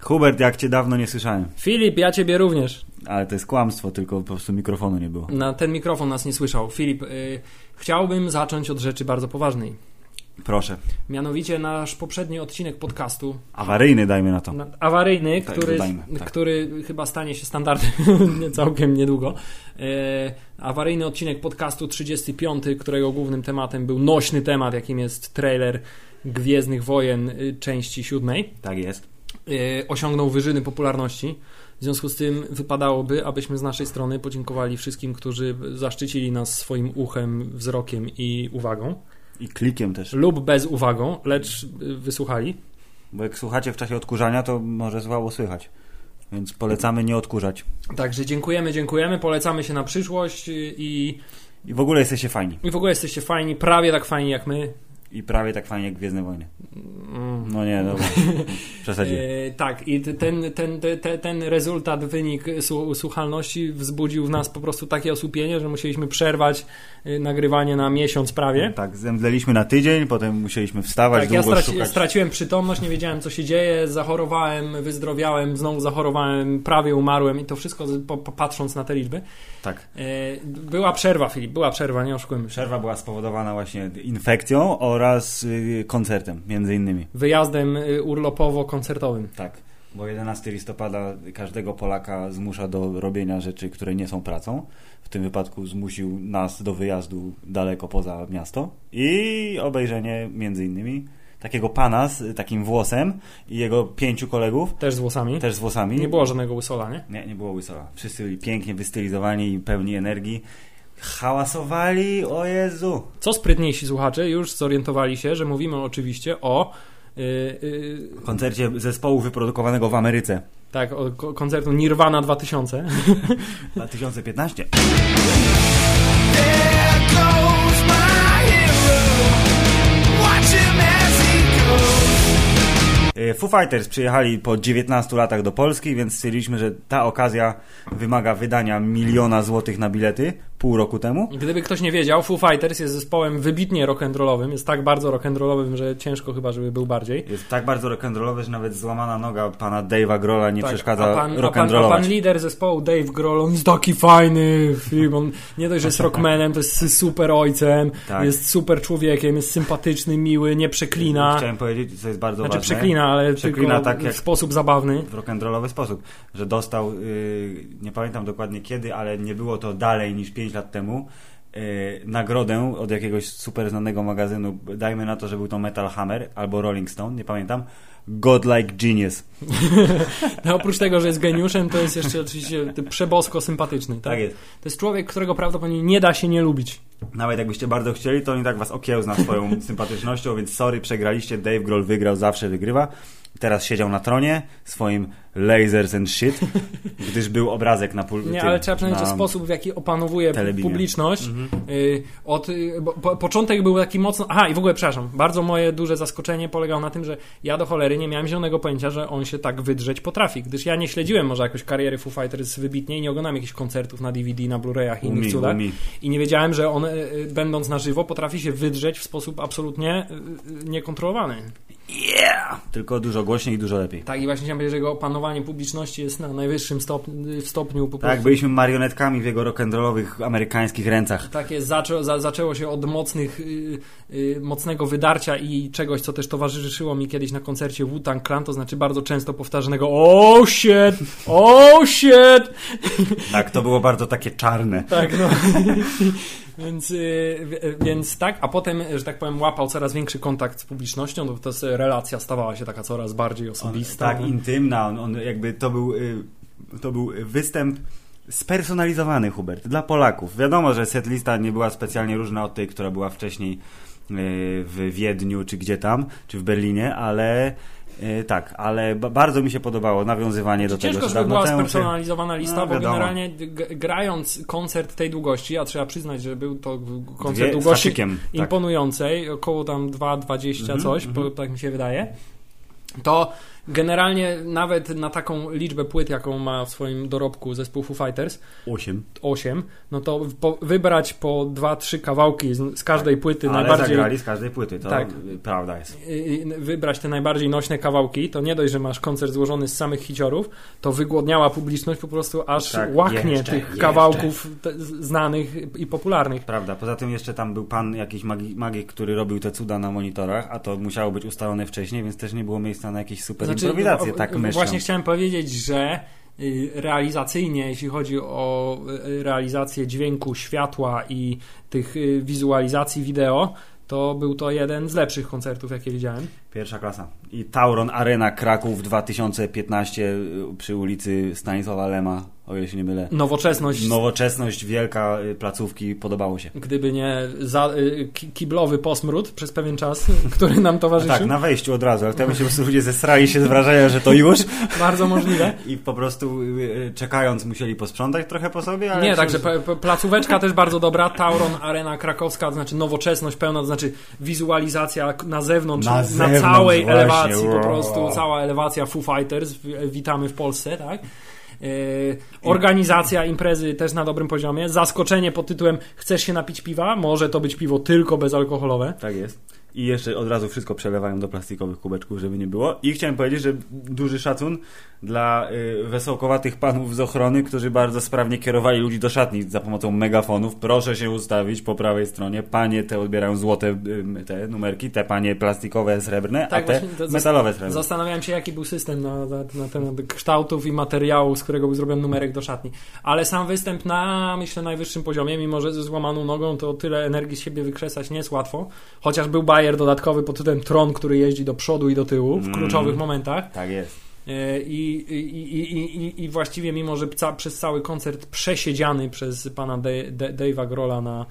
Hubert, jak cię dawno nie słyszałem. Filip, ja ciebie również. Ale to jest kłamstwo, tylko po prostu mikrofonu nie było. Na ten mikrofon nas nie słyszał. Filip, y, chciałbym zacząć od rzeczy bardzo poważnej. Proszę. Mianowicie nasz poprzedni odcinek podcastu. Awaryjny dajmy na to. Na, awaryjny, Tak, który, dodajmy, tak. który chyba stanie się standardem całkiem niedługo. E, awaryjny odcinek podcastu 35, którego głównym tematem był nośny temat, jakim jest trailer Gwiezdnych Wojen y, części siódmej. Tak jest. e, osiągnął wyżyny popularności. W związku z tym wypadałoby, abyśmy z naszej strony podziękowali wszystkim, którzy zaszczycili nas swoim uchem, wzrokiem i uwagą. I klikiem też. Lub bez uwagą, lecz y, wysłuchali. Bo jak słuchacie w czasie odkurzania, to może słabo słychać. Więc polecamy nie odkurzać. Także dziękujemy, dziękujemy, polecamy się na przyszłość i, I w ogóle jesteście fajni. i w ogóle jesteście fajni, prawie tak fajni jak my. I prawie tak fajnie jak Gwiezdne Wojny. Mm. No nie, dobra. Przesadziłem. E, tak, i ten, ten, ten, ten rezultat, wynik słuchalności wzbudził w nas po prostu takie osłupienie, że musieliśmy przerwać y, nagrywanie na miesiąc prawie. Tak, zemdleliśmy na tydzień, potem musieliśmy wstawać, Tak, ja długo straci- szukać. straciłem przytomność, nie wiedziałem co się dzieje, zachorowałem, wyzdrowiałem, znowu zachorowałem, prawie umarłem i to wszystko po, patrząc na te liczby. Tak. E, była przerwa, Filip, była przerwa, nie oszukujmy. Przerwa była spowodowana właśnie infekcją oraz y, koncertem, między innymi. Wyjazdem y, urlopowo-koncertowym. Tak, bo 11 listopada każdego Polaka zmusza do robienia rzeczy, które nie są pracą. W tym wypadku zmusił nas do wyjazdu daleko poza miasto i obejrzenie między innymi takiego pana z takim włosem i jego pięciu kolegów, Też z włosami. też z włosami. Nie było żadnego łysola, nie? Nie, nie było Łysola. Wszyscy byli pięknie wystylizowani i pełni energii. Hałasowali, o Jezu! Co sprytniejsi słuchacze już zorientowali się, że mówimy oczywiście o y, y, W koncercie zespołu wyprodukowanego w Ameryce. tak, o ko- koncertu Nirvana 2000. 2015. There goes my hero. Watch him as he goes. E, Foo Fighters przyjechali po 19 latach do Polski, więc stwierdziliśmy, że ta okazja wymaga wydania miliona złotych na bilety pół roku temu. Gdyby ktoś nie wiedział, Foo Fighters jest zespołem wybitnie rock'n'rollowym, jest tak bardzo rock'n'rollowym, że ciężko chyba, żeby był bardziej. Jest tak bardzo rock'n'rollowy, że nawet złamana noga pana Dave'a Grola nie Tak, przeszkadza pan, a, pan, rock'n'rollować. lider zespołu Dave Grohl, on jest taki fajny film, on nie dość, że jest rockmanem, to jest super ojcem, Tak. jest super człowiekiem, jest sympatyczny, miły, nie przeklina. Chciałem powiedzieć, co jest bardzo Znaczy ważne. przeklina, ale Przeklina tylko tak jak- w sposób zabawny. w rock'n'rollowy sposób, że dostał, yy, nie pamiętam dokładnie kiedy, ale nie było to dalej niż 5 lat temu, yy, nagrodę od jakiegoś super znanego magazynu, dajmy na to, że był to Metal Hammer albo Rolling Stone, nie pamiętam, Godlike Genius. No, oprócz tego, że jest geniuszem, to jest jeszcze oczywiście przebosko sympatyczny. Tak? Tak jest. To jest człowiek, którego prawdopodobnie nie da się nie lubić. Nawet jakbyście bardzo chcieli, to on i tak was okiełzna swoją sympatycznością, więc sorry, przegraliście, Dave Grohl wygrał, zawsze wygrywa. Teraz siedział na tronie swoim lasers and shit, gdyż był obrazek na pól... Nie, ale trzeba powiedzieć na- o sposób, w jaki opanowuje telebinie. publiczność. Y, od, y, bo, po, początek był taki mocno... Aha, i w ogóle, przepraszam, bardzo moje duże zaskoczenie polegało na tym, że ja do cholery nie miałem zielonego pojęcia, że on się tak wydrzeć potrafi, gdyż ja nie śledziłem może jakoś kariery Foo Fighters wybitnie i nie oglądałem jakichś koncertów na DVD, na Blu-rayach i innych Umi, cudach. umi. I nie wiedziałem, że on, y, będąc na żywo, potrafi się wydrzeć w sposób absolutnie niekontrolowany. Yeah! Tylko dużo głośniej i dużo lepiej. Tak, i właśnie chciałem powiedzieć, że jego opanowanie publiczności jest na najwyższym stopniu, w stopniu po Tak, prostu. byliśmy marionetkami w jego rock'n'rollowych amerykańskich ręcach. Takie zaczę, za, zaczęło się od mocnych, y, y, mocnego wydarcia i czegoś, co też towarzyszyło mi kiedyś na koncercie Wu-Tang Clan, to znaczy bardzo często powtarzanego oh shit, oh shit. Tak, to było bardzo takie czarne. Tak, no. więc, y, w- więc tak, a potem, że tak powiem, łapał coraz większy kontakt z publicznością, to, to relacja stawała się taka coraz bardziej osobista. Tak, intymna. On, on jakby to był, y, to był występ spersonalizowany, Hubert, dla Polaków. Wiadomo, że setlista nie była specjalnie różna od tej, która była wcześniej y, w Wiedniu, czy gdzie tam, czy w Berlinie, ale y, tak, ale ba- bardzo mi się podobało nawiązywanie do tego, Ciężko, że żeby była spersonalizowana lista, No, bo wiadomo. generalnie grając koncert tej długości, a trzeba przyznać, że był to koncert Dwie- długości haczykiem, tak. imponującej, około tam 2,20 Mhm, coś, mhm. bo tak mi się wydaje, to Generalnie nawet na taką liczbę płyt, jaką ma w swoim dorobku zespół Foo Fighters, 8. 8, no to po, wybrać po 2-3 kawałki z, z każdej płyty Ale najbardziej... zagrali z każdej płyty, to Tak. prawda jest. wybrać te najbardziej nośne kawałki, to nie dość, że masz koncert złożony z samych hiciorów, to wygłodniała publiczność po prostu aż Tak, łaknie jeszcze, tych jeszcze. kawałków znanych i popularnych. Prawda, poza tym jeszcze tam był pan, jakiś magi, magik, który robił te cuda na monitorach, a to musiało być ustalone wcześniej, więc też nie było miejsca na jakieś super improwizacje, w- tak myślę. Właśnie chciałem powiedzieć, że y, realizacyjnie, jeśli chodzi o y, realizację dźwięku, światła i tych y, wizualizacji wideo, to był to jeden z lepszych koncertów, jakie widziałem. Pierwsza klasa. I Tauron Arena Kraków 2015 y, przy ulicy Stanisława Lema, o ile się nie mylę. Nowoczesność, Nowoczesność, wielka y, placówki, podobało się. gdyby nie za, y, ki- kiblowy posmród przez pewien czas, który nam towarzyszył. Tak, na wejściu od razu, ale tam się po prostu ludzie zesrali się z wrażenia, że to już Bardzo możliwe. i po prostu czekając musieli posprzątać trochę po sobie, ale Nie, także placóweczka też bardzo dobra. Tauron Arena Krakowska, to znaczy nowoczesność pełna, to znaczy wizualizacja na zewnątrz, Na na, zewnątrz całej właśnie, elewacji, po wow. prostu cała elewacja Foo Fighters, witamy w Polsce, tak? E, organizacja imprezy też na dobrym poziomie. Zaskoczenie pod tytułem Chcesz się napić piwa? Może to być piwo tylko bezalkoholowe. Tak jest. I jeszcze od razu wszystko przelewają do plastikowych kubeczków, żeby nie było. I chciałem powiedzieć, że duży szacun dla y, wesołkowatych panów z ochrony, którzy bardzo sprawnie kierowali ludzi do szatni za pomocą megafonów. Proszę się ustawić po prawej stronie. Panie te odbierają złote y, te numerki, te panie plastikowe, srebrne, Tak, a te metalowe, srebrne. Zastanawiałem się, jaki był system na, na, na temat kształtów i materiału, z którego był zrobiony numerek do szatni. Ale sam występ na, myślę, najwyższym poziomie, mimo że ze złamaną nogą, to tyle energii z siebie wykrzesać nie jest łatwo. Chociaż był dodatkowy pod tytułem Tron, który jeździ do przodu i do tyłu w Mm. kluczowych momentach. Tak jest. E, I, i, i, i, właściwie, mimo że ca, przez cały koncert przesiedziany przez pana Dave'a Grola na.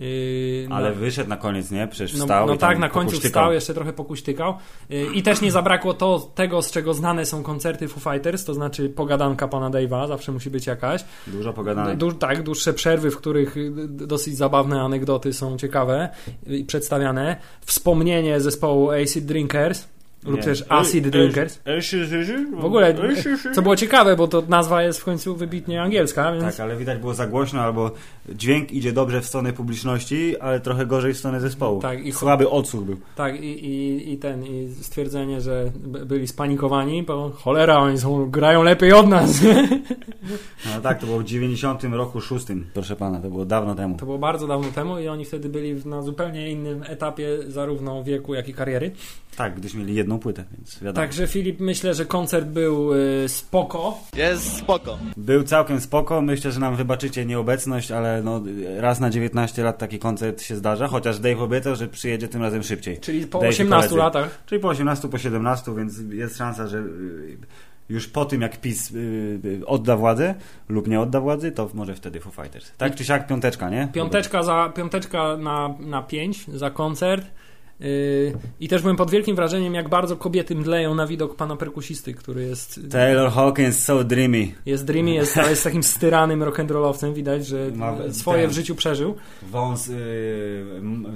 Yy, Ale na, wyszedł na koniec, nie? Przecież no, wstał no tam tak, na końcu pokuśtykał. wstał, jeszcze trochę pokuśtykał. Yy, I też nie zabrakło to, tego, z czego znane są koncerty Foo Fighters, to znaczy pogadanka pana Dave'a, zawsze musi być jakaś. Dużo pogadane. Du, tak, dłuższe przerwy, w których y, dosyć zabawne anegdoty są ciekawe i przedstawiane. Wspomnienie zespołu Acid Drinkers lub Nie. też Acid Drinkers. W ogóle, co było ciekawe, bo to nazwa jest w końcu wybitnie angielska, więc Tak, ale widać było za głośno, albo dźwięk idzie dobrze w stronę publiczności, ale trochę gorzej w stronę zespołu. Tak, i Słaby odsłuch był. Tak, i, i, i ten, i stwierdzenie, że byli spanikowani, bo cholera, oni są, grają lepiej od nas. No tak, to było w 90 roku szóstym, proszę pana, to było dawno temu. To było bardzo dawno temu i oni wtedy byli na zupełnie innym etapie zarówno wieku, jak i kariery. Tak, gdyś mieli jedną płytę, więc wiadomo. Także Filip, myślę, że koncert był y, spoko. Jest spoko. Był całkiem spoko, myślę, że nam wybaczycie nieobecność, ale no, raz na 19 lat taki koncert się zdarza, chociaż Dave obiecał, że przyjedzie tym razem szybciej. Czyli po Dave i 18 koledzy. latach. Czyli po 18, po 17, więc jest szansa, że y, już po tym jak PiS y, y, odda władzę lub nie odda władzy, to może wtedy Foo Fighters. Tak czy siak piąteczka, nie? Piąteczka, za, piąteczka na, na 5 za koncert. Yy, I też byłem pod wielkim wrażeniem, jak bardzo kobiety mdleją na widok pana perkusisty, który jest, Taylor Hawkins, so dreamy. jest dreamy, jest, jest takim styranym rock'n'rollowcem. Widać, że Ma- swoje ten- w życiu przeżył. Wąs y,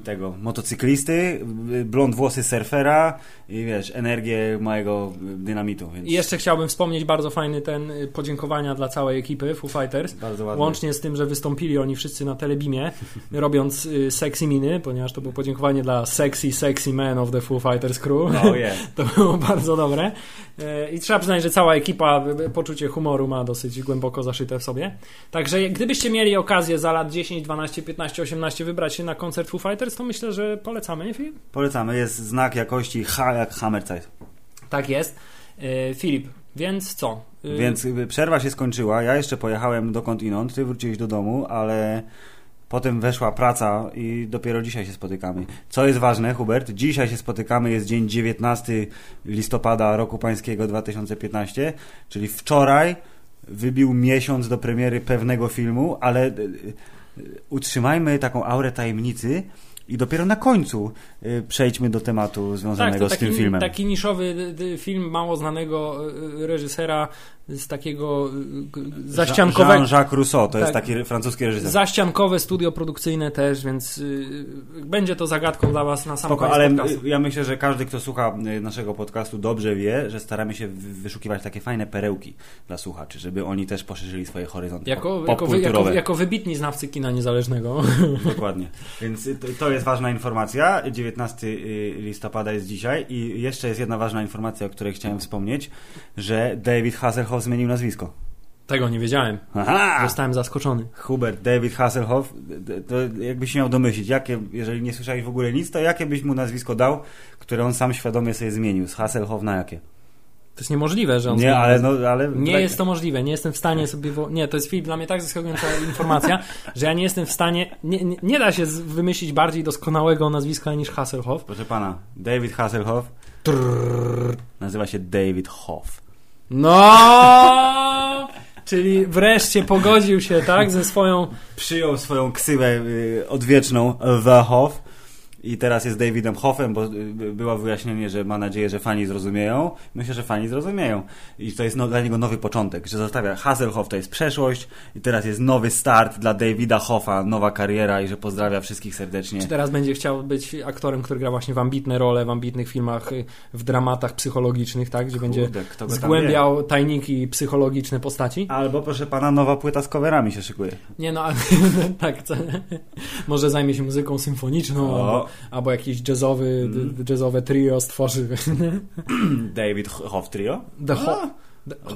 tego motocyklisty, blond włosy surfera i wiesz, energię mojego dynamitu. Więc I jeszcze chciałbym wspomnieć bardzo fajny ten y, podziękowania dla całej ekipy Foo Fighters. bardzo ładnie. Łącznie z tym, że wystąpili oni wszyscy na telebimie, robiąc y, sexy miny, ponieważ to było podziękowanie dla sexy, sexy man of the Foo Fighters crew. No je. To było bardzo dobre. E, I trzeba przyznać, że cała ekipa e, poczucie humoru ma dosyć głęboko zaszyte w sobie. Także gdybyście mieli okazję za lat 10, 12, 15, 18 wybrać się na koncert Foo Fighters, to myślę, że polecamy, nie Filip? Polecamy, jest znak jakości H jak Hammerzeit. Tak jest. E, Filip, więc co? E, Więc y, przerwa się skończyła, ja jeszcze pojechałem dokąd inąd, ty wróciłeś do domu, ale potem weszła praca i dopiero dzisiaj się spotykamy. Co jest ważne, Hubert, dzisiaj się spotykamy, jest dzień 19 listopada roku pańskiego 2015, czyli wczoraj wybił miesiąc do premiery pewnego filmu, ale y, y, utrzymajmy taką aurę tajemnicy i dopiero na końcu przejdźmy do tematu tak, związanego to z taki, tym filmem. taki niszowy y, y, film mało znanego y, reżysera z takiego y, zaściankowego... Jean-Jacques Rousseau, to jest Tak. taki francuski reżyser. Zaściankowe studio produkcyjne też, więc y, będzie to zagadką dla Was na sam Spoko, koniec ale podcastu. y, ja myślę, że każdy, kto słucha y, naszego podcastu dobrze wie, że staramy się wy- wyszukiwać takie fajne perełki dla słuchaczy, żeby oni też poszerzyli swoje horyzonty Jako, pop- jako, jako, jako wybitni znawcy kina niezależnego. Dokładnie. Więc y, to, to jest ważna informacja. 19 y, listopada jest dzisiaj i jeszcze jest jedna ważna informacja, o której chciałem wspomnieć, że David Hasselhoff zmienił nazwisko. Tego nie wiedziałem. Aha! Zostałem zaskoczony. Hubert, David Hasselhoff, to jakbyś miał domyślić, jakie, jeżeli nie słyszałeś w ogóle nic, to jakie byś mu nazwisko dał, które on sam świadomie sobie zmienił? Z Hasselhoff na jakie? To jest niemożliwe, że on Nie, ale no, ale... Nie jest to możliwe, nie jestem w stanie sobie. Nie, to jest Filip dla mnie tak zaskakująca informacja, że ja nie jestem w stanie. Nie, nie, nie da się wymyślić bardziej doskonałego nazwiska niż Hasselhoff. Proszę pana, David Hasselhoff nazywa się David Hoff. No! Czyli wreszcie pogodził się, tak, ze swoją. Przyjął swoją ksywę y, odwieczną The Hoff i teraz jest Davidem Hoffem, bo y, było wyjaśnienie, że ma nadzieję, że fani zrozumieją. Myślę, że fani zrozumieją. I to jest no, dla niego nowy początek, że zostawia Hasselhoff to jest przeszłość i teraz jest nowy start dla Davida Hoffa, nowa kariera i że pozdrawia wszystkich serdecznie. Czy teraz będzie chciał być aktorem, który gra właśnie w ambitne role, w ambitnych filmach, y, w dramatach psychologicznych, tak, gdzie będzie Kurde, tam zgłębiał tajniki psychologiczne postaci? Albo proszę pana, nowa płyta z coverami się szykuje. Nie no, ale tak, może zajmie się muzyką symfoniczną, O. albo, jakiś jazzowy, d- jazzowe trio stworzy. David Hoff Trio? The, Ho-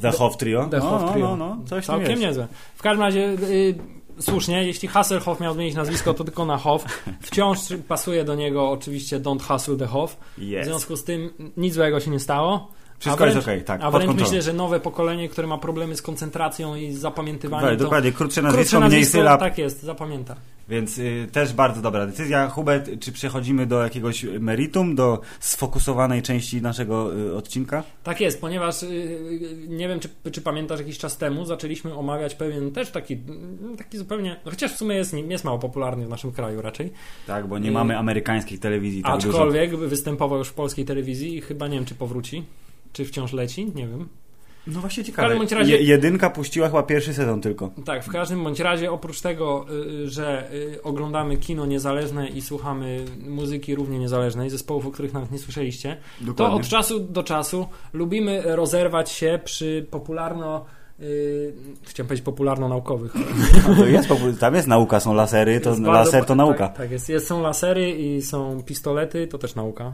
The Hoff Trio? The Hoff no, Trio. No, no, coś tam Całkiem jest. niezłe. W każdym razie y, słusznie, jeśli Hasselhoff miał zmienić nazwisko, to tylko na Hoff. Wciąż pasuje do niego oczywiście Don't Hustle the Hoff. W Jest. związku z tym nic złego się nie stało. Wszystko wręcz- jest okej, tak, A wręcz myślę, że nowe pokolenie, które ma problemy z koncentracją i z zapamiętywaniem, to dokładnie, krótsze krótsze nazwisko, mniej nazwisko, sylab, tak jest, zapamięta. więc y, też bardzo dobra decyzja. Hubert, czy przechodzimy do jakiegoś meritum, do sfokusowanej części naszego y, odcinka? Tak jest, ponieważ yy, nie wiem, czy, czy pamiętasz, jakiś czas temu zaczęliśmy omawiać pewien też taki, mm, taki zupełnie, no chociaż w sumie jest, jest mało popularny w naszym kraju raczej, Tak, bo nie Y, mamy amerykańskich telewizji tak dużo. aczkolwiek występował już w polskiej telewizji i chyba nie wiem, czy powróci, czy wciąż leci, nie wiem. No właśnie W ciekawe. bądź razie- Je, jedynka puściła chyba pierwszy sezon tylko. Tak, w każdym bądź razie oprócz tego, y, że y, oglądamy kino niezależne i słuchamy muzyki równie niezależnej, zespołów, o których nawet nie słyszeliście, to Dokładnie. od czasu do czasu lubimy rozerwać się przy popularno Yy, chciałem powiedzieć popularno-naukowych. No to jest, popul- tam jest nauka, są lasery, to Jest bardzo- laser to nauka. Tak, tak jest. jest. Są lasery i są pistolety, to też nauka.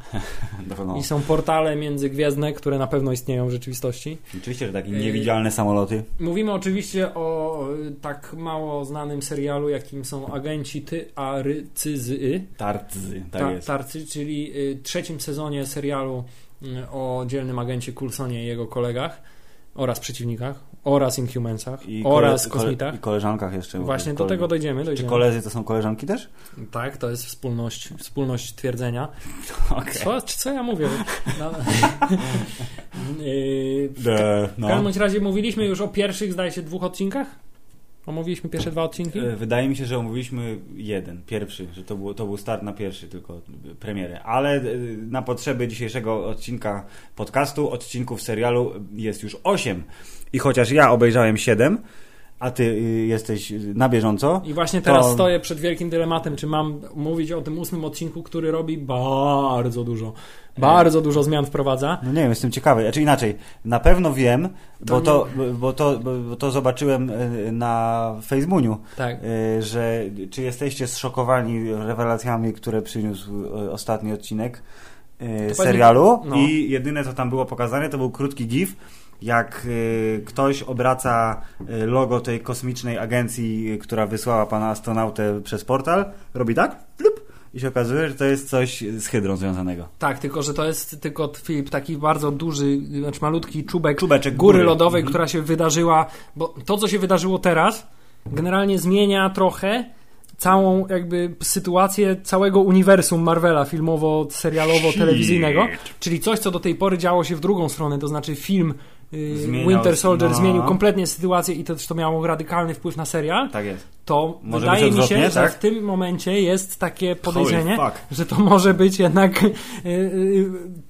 I są portale międzygwiezdne, które na pewno istnieją w rzeczywistości. Oczywiście, że takie Y, niewidzialne samoloty. Mówimy oczywiście o y, tak mało znanym serialu, jakim są agenci Ty, a Ry, Cy, Z, Y. Tarcy, tak Ta- jest. Tarcy, czyli y, trzecim sezonie serialu o dzielnym agencie Coulsonie i jego kolegach oraz przeciwnikach, oraz Inhumansach, I oraz kole- kosmitach. I koleżankach jeszcze. Właśnie do tego dojdziemy. Czy dojdziemy. koledzy to są koleżanki też? Tak, to jest wspólność, wspólność twierdzenia. Okej. Co, co ja mówię? No. W, De, ka- w no. każdym razie mówiliśmy już o pierwszych, zdaje się, dwóch odcinkach? Omówiliśmy pierwsze dwa odcinki? E, Wydaje mi się, że omówiliśmy jeden, pierwszy, że to, było, to był start na pierwszy tylko e, premierę. Ale e, na potrzeby dzisiejszego odcinka podcastu, odcinków serialu jest już osiem. I chociaż ja obejrzałem siedem, a ty y, jesteś y, na bieżąco, I właśnie teraz to- stoję przed wielkim dylematem, czy mam mówić o tym ósmym odcinku, który robi bardzo dużo, bardzo dużo zmian wprowadza. No nie wiem, jestem ciekawy. Znaczy inaczej, na pewno wiem, bo nie- to, bo, to, bo to zobaczyłem e, na Facebooku, Tak. e, że czy jesteście zszokowani rewelacjami, które przyniósł ostatni odcinek powiedz serialu no. i jedyne co tam było pokazane to był krótki gif, jak e, ktoś obraca e, logo tej kosmicznej agencji, e, która wysłała pana astronautę przez portal, robi tak, plup, i się okazuje, że to jest coś z hydrą związanego. Tak, tylko że to jest tylko Filip, taki bardzo duży, znaczy malutki czubek Czubeczek góry góry. lodowej, Mhm. która się wydarzyła, bo to, co się wydarzyło teraz, generalnie zmienia trochę całą jakby sytuację całego uniwersum Marvela filmowo-serialowo-telewizyjnego, czyli coś, co do tej pory działo się w drugą stronę, to znaczy film y, Zmieniał- Winter Soldier no. zmienił kompletnie sytuację i to to miało radykalny wpływ na serial. Tak jest. to Może wydaje mi się, odwrotnie, że tak? w tym momencie jest takie podejrzenie, że to może być jednak y,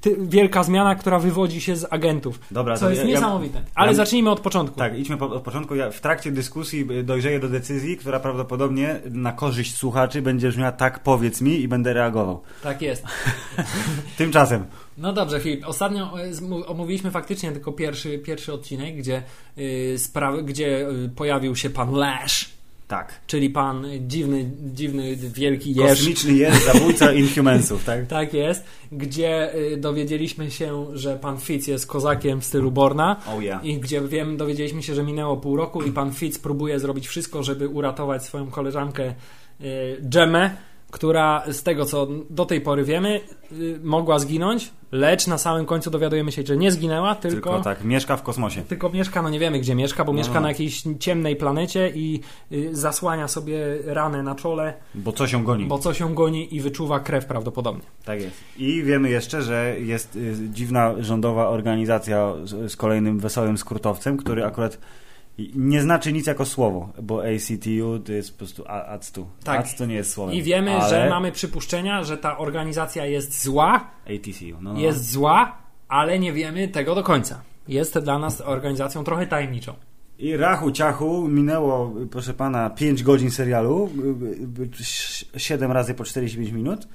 ty, wielka zmiana, która wywodzi się z agentów. Dobra, co to jest ja- niesamowite. Ale ja- zacznijmy od początku. Tak, idźmy po, od początku. Ja w trakcie dyskusji y, dojrzeję do decyzji, która prawdopodobnie na korzyść słuchaczy będzie brzmiała tak, powiedz mi i będę reagował. Tak jest. Tymczasem, No dobrze, Filip. Ostatnio e, omówiliśmy faktycznie tylko pierwszy, pierwszy odcinek, gdzie, y, sprawy, gdzie y, pojawił się pan Lash, tak. czyli pan dziwny, dziwny, wielki jeż. Kosmiczny jest zabójca Inhumansów, tak? Tak jest, gdzie y, dowiedzieliśmy się, że pan Fitz jest kozakiem w stylu Borna. Oh yeah. I gdzie wiem, dowiedzieliśmy się, że minęło pół roku i pan Fitz próbuje zrobić wszystko, żeby uratować swoją koleżankę y, Dżemę, która z tego co do tej pory wiemy, y, mogła zginąć, lecz na samym końcu dowiadujemy się, że nie zginęła, tylko, Tylko tylko, tak, mieszka w kosmosie. mieszka, no nie wiemy gdzie mieszka, bo No, mieszka no. na jakiejś ciemnej planecie i y, zasłania sobie ranę na czole, Bo co się goni. bo coś ją goni i wyczuwa krew prawdopodobnie. Tak jest. I wiemy jeszcze, że jest y, dziwna rządowa organizacja z, kolejnym wesołym skrótowcem, który akurat nie znaczy nic jako słowo, bo ACTU to jest po prostu ACTU. Tak. ACTU nie jest słowem. I wiemy, ale... że mamy przypuszczenia, że ta organizacja jest zła, ATCU. No, no. jest zła, ale nie wiemy tego do końca. Jest dla nas organizacją trochę tajemniczą. I rachu ciachu minęło, proszę pana, 5 godzin serialu, 7 razy po 45 minut.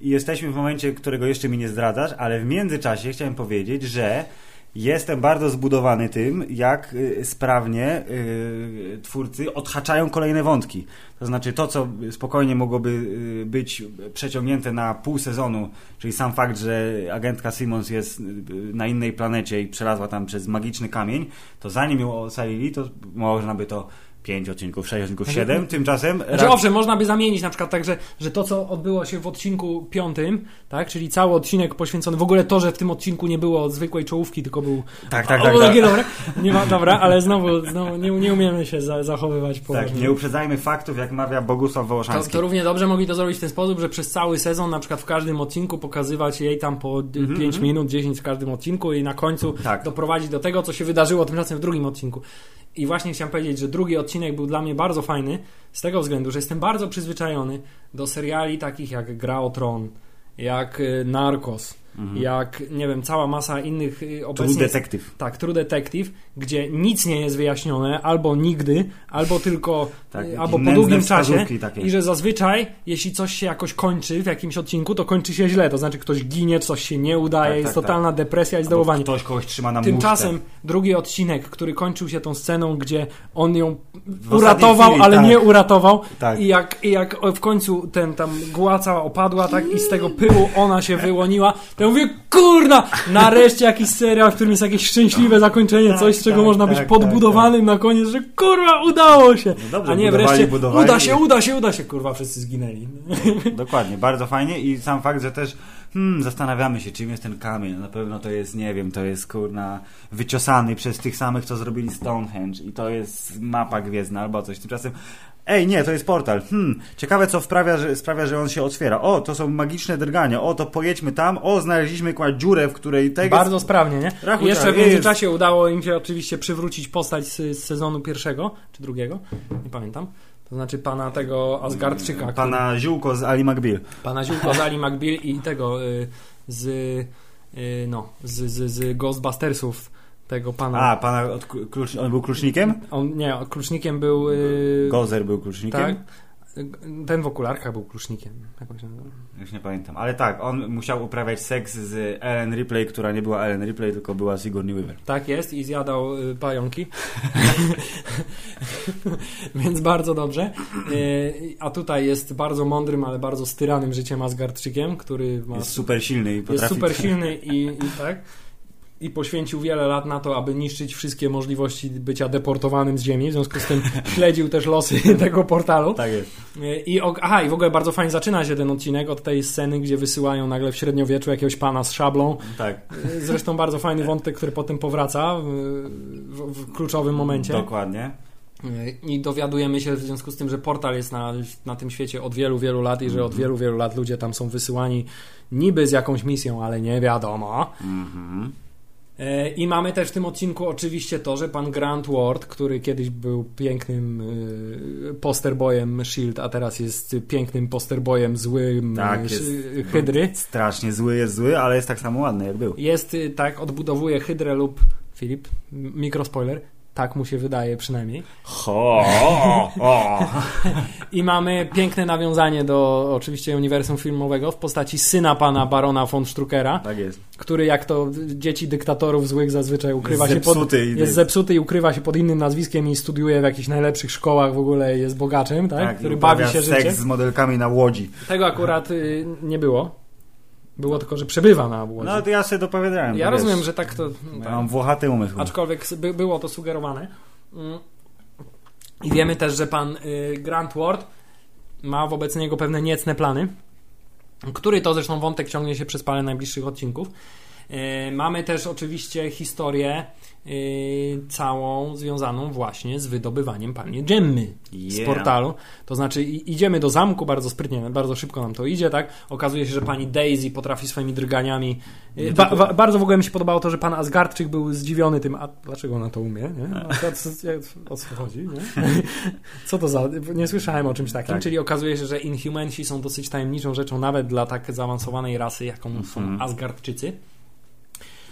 I jesteśmy w momencie, którego jeszcze mi nie zdradzasz, ale w międzyczasie chciałem powiedzieć, że jestem bardzo zbudowany tym, jak y, sprawnie y, twórcy odhaczają kolejne wątki. To znaczy to, co spokojnie mogłoby y, być przeciągnięte na pół sezonu, czyli sam fakt, że agentka Simmons jest na innej planecie i przelazła tam przez magiczny kamień, to zanim ją ocalili, to można by to 5 odcinków, 6 odcinków, 7. Tymczasem... Znaczy, ra- owszem, można by zamienić na przykład tak, że, że to, co odbyło się w odcinku piątym, tak, czyli cały odcinek poświęcony, w ogóle to, że w tym odcinku nie było zwykłej czołówki, tylko był... Tak, tak, o, tak. takie tak. dobre. Nie ma, dobra, ale znowu, znowu nie, nie umiemy się za, zachowywać Tak, poważnie. nie uprzedzajmy faktów, jak mawia Bogusław To, Wołoszański. to równie dobrze mogli to zrobić w ten sposób, że przez cały sezon, na przykład w każdym odcinku pokazywać jej tam po 5 minut, 10 w każdym odcinku i na końcu Tak. doprowadzić do tego, co się wydarzyło tymczasem w drugim odcinku. I właśnie chciałem powiedzieć, że drugi odcinek był dla mnie bardzo fajny z tego względu, że jestem bardzo przyzwyczajony do seriali takich jak Gra o Tron, jak y, Narcos, jak, nie wiem, cała masa innych y, True obecnie... Detective. Tak, True Detective, gdzie nic nie jest wyjaśnione, albo nigdy, albo tylko, Tak, y, albo po długim czasie. takie. I że zazwyczaj, jeśli coś się jakoś kończy w jakimś odcinku, to kończy się źle. To znaczy, ktoś ginie, coś się nie udaje, Tak, jest tak, totalna depresja i zdołowanie. ktoś kogoś trzyma na Tymczasem muszce. drugi odcinek, który kończył się tą sceną, gdzie on ją W uratował, chwili, ale tak. nie uratował. Tak. I, jak, I jak w końcu ten tam mgła cała opadła, tak i z tego pyłu ona się wyłoniła, to ja mówię, kurna, nareszcie jakiś serial, w którym jest jakieś szczęśliwe zakończenie, Tak, coś, z czego tak, można tak, być tak, podbudowanym na koniec, że kurwa, udało się. No dobrze, A nie budowali, wreszcie, budowali. uda się, uda się, uda się, kurwa, wszyscy zginęli. Dokładnie, bardzo fajnie i sam fakt, że też hmm, zastanawiamy się, czym jest ten kamień. Na pewno to jest, nie wiem, to jest kurna wyciosany przez tych samych, co zrobili Stonehenge i to jest mapa gwiezdna albo coś. Tymczasem Ej, nie, to jest portal. Hmm, ciekawe co wprawia, że, sprawia, że on się otwiera. O, to są magiczne drgania. O, to pojedźmy tam. O, znaleźliśmy jakąś dziurę, w której tego... Bardzo sprawnie, nie? Rachu, I jeszcze w jest. międzyczasie udało im się oczywiście przywrócić postać z, z sezonu pierwszego, czy drugiego, nie pamiętam. To znaczy pana tego Asgardczyka. który- Pana Ziółko z Ali McBeal. Pana Ziółko z Ali McBeal i tego y, z, y, no, z, z, z Ghostbustersów tego pana. A, pana od klucz, on był klucznikiem? On, nie, klucznikiem był... Y, Gozer był klucznikiem? tak. Ten w okularkach był klucznikiem. Się nazywa? Już nie pamiętam. Ale tak, on musiał uprawiać seks z Ellen Ripley, która nie była Ellen Ripley, tylko była Sigourney Weaver. Tak jest i zjadał y, pająki. Więc bardzo dobrze. Y, a tutaj jest bardzo mądrym, ale bardzo styranym życiem Asgardczykiem, który ma Jest super silny i potrafi... jest super silny i, i tak. I poświęcił wiele lat na to, aby niszczyć wszystkie możliwości bycia deportowanym z Ziemi. W związku z tym śledził też losy tego portalu. Tak jest. I, aha, i w ogóle bardzo fajnie zaczyna się ten odcinek od tej sceny, gdzie wysyłają nagle w średniowieczu jakiegoś pana z szablą. Tak, Zresztą bardzo fajny wątek, który potem powraca w, w, w kluczowym momencie. dokładnie. I dowiadujemy się w związku z tym, że portal jest na, na tym świecie od wielu, wielu lat i że od wielu, wielu lat ludzie tam są wysyłani niby z jakąś misją, ale nie wiadomo. Mhm. I mamy też w tym odcinku oczywiście to, że pan Grant Ward, który kiedyś był pięknym e, posterboyem SHIELD, a teraz jest pięknym posterboyem złym Tak, e, jest. sz- Hydry, Strasznie zły jest zły, ale jest tak samo ładny jak był. jest y, tak, odbudowuje Hydrę lub Filip, mikrospoiler, tak mu się wydaje przynajmniej. Ho, o, I mamy piękne nawiązanie do oczywiście uniwersum filmowego w postaci syna pana barona von Struckera, Tak jest. który jak to dzieci dyktatorów złych zazwyczaj ukrywa Jest się pod, i- jest zepsuty i ukrywa się pod innym nazwiskiem i studiuje w jakichś najlepszych szkołach w ogóle jest bogaczem, tak? Tak, który bawi się seks życiem. z modelkami na łodzi. Tego akurat y, nie było. Było tylko, że przebywa na łodzi. No to ja sobie dopowiadałem. ja rozumiem, wiesz, że tak to... Tak. mam włochaty umysł. Aczkolwiek by, było to sugerowane. Mm. I wiemy też, że pan y, Grant Ward ma wobec niego pewne niecne plany, który to zresztą wątek ciągnie się przez parę najbliższych odcinków. Y, mamy też oczywiście historię całą związaną właśnie z wydobywaniem pani Gemmy z Yeah. portalu. To znaczy idziemy do zamku bardzo sprytnie, bardzo szybko nam to idzie, tak? Okazuje się, że pani Daisy potrafi swoimi drganiami. y, Ba, ba, bardzo w ogóle mi się podobało to, że pan Asgardczyk był zdziwiony tym, a dlaczego ona to umie? Nie? Jak- O co chodzi? Nie? Co to za. Nie słyszałem o czymś takim. Tak. Czyli okazuje się, że Inhumansi są dosyć tajemniczą rzeczą, nawet dla tak zaawansowanej rasy, jaką są Mhm. Asgardczycy.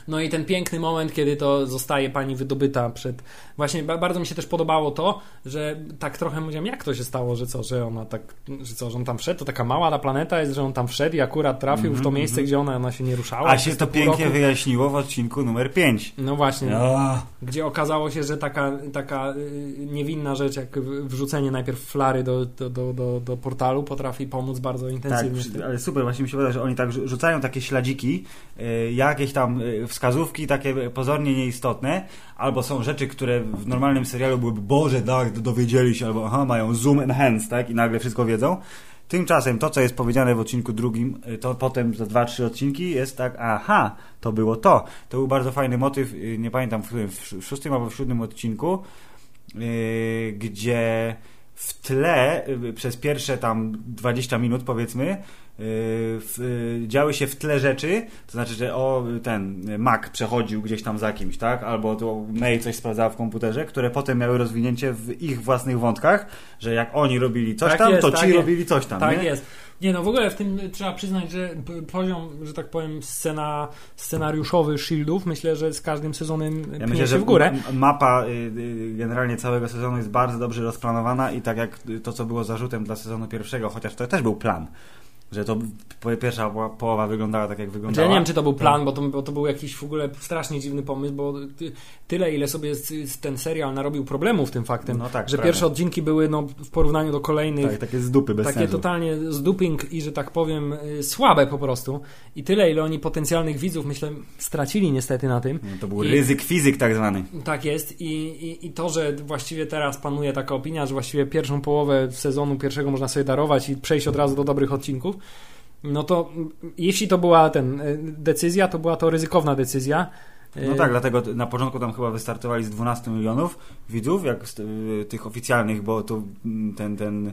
No i ten piękny moment, kiedy to zostaje pani wydobyta przed. Właśnie ba- bardzo mi się też podobało to, że tak trochę mówiłem, jak to się stało, że co, że ona tak, że co, że on tam wszedł, to taka mała ta planeta jest, że on tam wszedł i akurat trafił w to miejsce, gdzie ona, ona się nie ruszała. Mhm, A się to pięknie roku. wyjaśniło w odcinku numer 5. No właśnie, No. gdzie okazało się, że taka, taka y, niewinna rzecz, jak w- wrzucenie najpierw flary do, do, do, do, do portalu, potrafi pomóc bardzo Tak, intensywnie. w przy- ale super, właśnie mi się wydaje, że oni tak rzu- rzucają takie śladziki, y, jakieś tam y, wskazówki takie pozornie nieistotne, albo są rzeczy, które w normalnym serialu byłyby, Boże, tak, dowiedzieli się, albo aha, mają zoom enhance, tak, i nagle wszystko wiedzą. Tymczasem to, co jest powiedziane w odcinku drugim, y, to potem za dwa, trzy odcinki jest tak, aha, to było to. To był bardzo fajny motyw, y, nie pamiętam w którym, w sz- w szóstym albo w siódmym odcinku, y, gdzie w tle y, przez pierwsze tam 20 minut powiedzmy y, w, y, działy się w tle rzeczy, to znaczy, że o ten Mac przechodził gdzieś tam za kimś, tak? Albo to May coś sprawdzała w komputerze, które potem miały rozwinięcie w ich własnych wątkach, że jak oni robili coś Tak tam, jest, to tak ci jest. robili coś tam, Tak nie? jest. Nie no, w ogóle w tym trzeba przyznać, że poziom, że tak powiem, scena, scenariuszowy Shieldów, myślę, że z każdym sezonem Ja pnie myślę, się w górę. mapa y, y, generalnie całego sezonu jest bardzo dobrze rozplanowana i tak jak to, co było zarzutem dla sezonu pierwszego, chociaż to też był plan, że to pierwsza po- połowa wyglądała tak, jak Znaczy, wyglądała. ja nie wiem, czy to był plan, bo to, bo to był jakiś w ogóle strasznie dziwny pomysł, bo ty, tyle, ile sobie ten serial narobił problemów tym faktem, No tak, że prawda. pierwsze odcinki były no, w porównaniu do kolejnych Tak, takie z dupy, bez takie sensu. totalnie z duping i, że tak powiem, y, słabe po prostu. I tyle, ile oni potencjalnych widzów, myślę, stracili niestety na tym. No, to był I- ryzyk fizyk tak zwany. Tak jest I, i, i to, że właściwie teraz panuje taka opinia, że właściwie pierwszą połowę sezonu pierwszego można sobie darować i przejść od razu do dobrych odcinków, no to jeśli to była ten y, decyzja, to była to ryzykowna decyzja. No tak, dlatego t- na początku tam chyba wystartowali z 12 milionów widzów, jak z, y, tych oficjalnych, bo to mm, ten, ten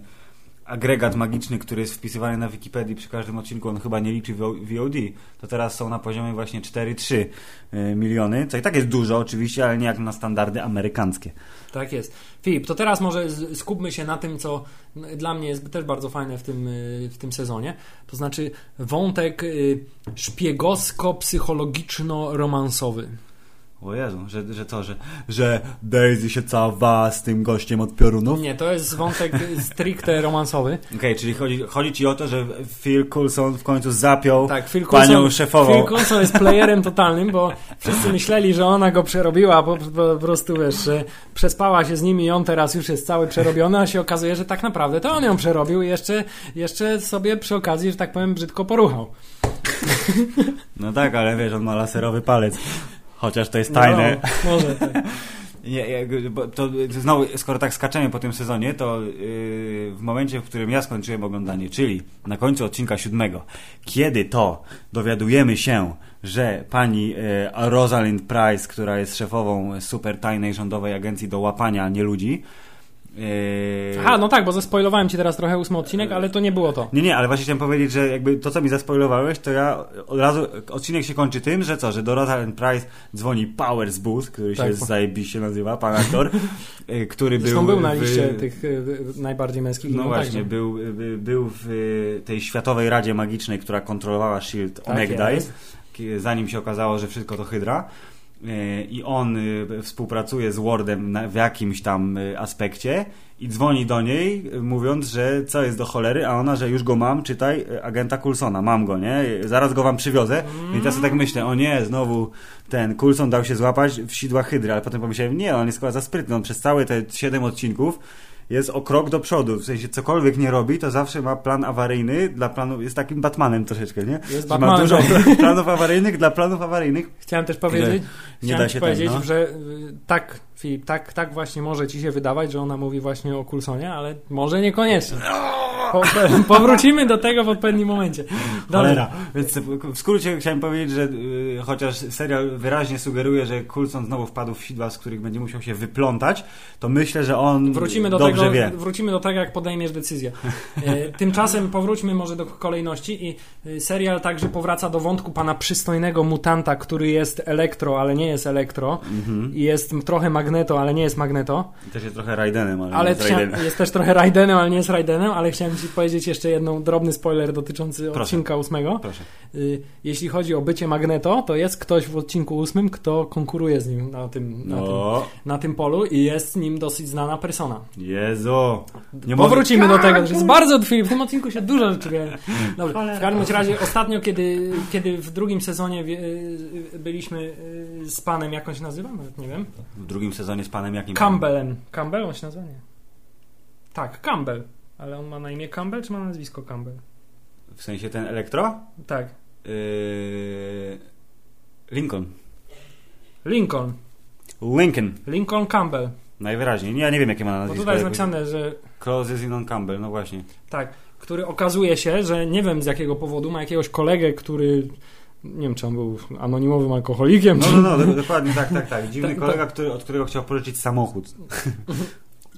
agregat magiczny, który jest wpisywany na Wikipedii przy każdym odcinku, on chyba nie liczy VO- VOD, to teraz są na poziomie właśnie 4-3 y, miliony, co i tak jest dużo oczywiście, ale nie jak na standardy amerykańskie. Tak jest. Filip, to teraz może skupmy się na tym, co dla mnie jest też bardzo fajne w tym, y, w tym sezonie. To znaczy wątek y, szpiegowsko-psychologiczno-romansowy. O Jezu, że, że to, że, że Daisy się cała z tym gościem od piorunów? Nie, to jest wątek stricte romansowy. Okej, czyli chodzi, chodzi ci o to, że Phil Coulson w końcu zapiął Tak, Phil panią Coulson, szefową. Phil Coulson jest playerem totalnym, bo wszyscy myśleli, że ona go przerobiła, po, po prostu wiesz, że przespała się z nim i on teraz już jest cały przerobiony, a się okazuje, że tak naprawdę to on ją przerobił i jeszcze, jeszcze sobie przy okazji, że tak powiem, brzydko poruchał. No tak, ale wiesz, on ma laserowy palec. Chociaż to jest tajne. No, może tak. Nie, nie, bo to znowu, skoro tak skaczemy po tym sezonie, to yy, w momencie, w którym ja skończyłem oglądanie, czyli na końcu odcinka siódmego, kiedy to dowiadujemy się, że pani yy, Rosalind Price, która jest szefową super tajnej rządowej agencji do łapania nieludzi, Yy, Aha, no tak, bo zaspoilowałem ci teraz trochę ósmy odcinek, ale to nie było to. Nie, nie, ale właśnie chciałem powiedzieć, że jakby to, co mi zaspoilowałeś, to ja od razu, odcinek się kończy tym, że co, że do Rosalind Price dzwoni Powers Booth, który Tak, się zajebiście nazywa, pan aktor, y, który Zresztą był... był na w- liście tych y, najbardziej męskich. No właśnie, także. był, y, był w y, tej światowej radzie magicznej, która kontrolowała S.H.I.E.L.D. Tak k- zanim się okazało, że wszystko to Hydra. Y, I on y, współpracuje z Wardem w jakimś tam y, aspekcie i dzwoni do niej, y, mówiąc, że co jest do cholery, a ona, że już go mam, czytaj, agenta Coulsona, mam go, nie? Zaraz go wam przywiozę. I teraz tak myślę, o nie, znowu ten Coulson dał się złapać w sidła Hydry, ale potem pomyślałem, nie, on jest chyba za sprytny, on przez całe te 7 odcinków jest o krok do przodu, w sensie cokolwiek nie robi, to zawsze ma plan awaryjny dla planu, jest takim Batmanem troszeczkę, nie? Jest Że ma Batmanem, dużo tak. pla- planów awaryjnych dla planów awaryjnych. Chciałem też powiedzieć, nie chciałem da się powiedzieć, ten, no. że y, tak, Filip, tak, tak właśnie może ci się wydawać, że ona mówi właśnie o Coulsonie, ale może niekoniecznie. Po, powrócimy do tego w odpowiednim momencie. Dobra. Cholera. Więc w skrócie chciałem powiedzieć, że y, chociaż serial wyraźnie sugeruje, że Coulson znowu wpadł w sidła, z których będzie musiał się wyplątać, to myślę, że on Wrócimy do, dobrze tego, wie. wrócimy do tego, jak podejmiesz decyzję. E, Tymczasem powróćmy może do kolejności i e, serial także powraca do wątku pana przystojnego mutanta, który jest elektro, ale nie jest elektro Mhm. i jest trochę magneto, ale nie jest magneto, Też jest trochę Raidenem, ale, ale nie jest Raidenem. jest też trochę Raidenem, ale nie jest Raidenem, ale chciałem ci powiedzieć jeszcze jedną drobny spoiler dotyczący Proszę. odcinka ósmego. Proszę. Y, Jeśli chodzi o bycie magneto, to jest ktoś w odcinku ósmym, kto konkuruje z nim na tym, na tym, No, na tym polu i jest z nim dosyć znana persona. Jezu. Nie Powrócimy mogę- do tego. To jest bardzo Filip, w tym odcinku się dużo rzeczy wie. Dobrze. W każdym razie ostatnio, kiedy, kiedy w drugim sezonie byliśmy y, z panem, jak on się nazywa? Nawet nie wiem. W drugim sezonie z panem jakim? Campbellem. Campbell on się nazywa? Nie. Tak, Campbell. Ale on ma na imię Campbell, czy ma nazwisko Campbell? W sensie ten elektro? Tak. Yy... Lincoln. Lincoln. Lincoln. Lincoln Campbell. Najwyraźniej. Nie, ja nie wiem, jakie ma Bo nazwisko. tutaj jest napisane, że Closes in on Campbell, no właśnie. tak, który okazuje się, że nie wiem z jakiego powodu ma jakiegoś kolegę, który nie wiem, czy on był anonimowym alkoholikiem, No, no, no, do- dokładnie, tak, tak, tak. Dziwny Tak, kolega, który, od którego chciał pożyczyć samochód.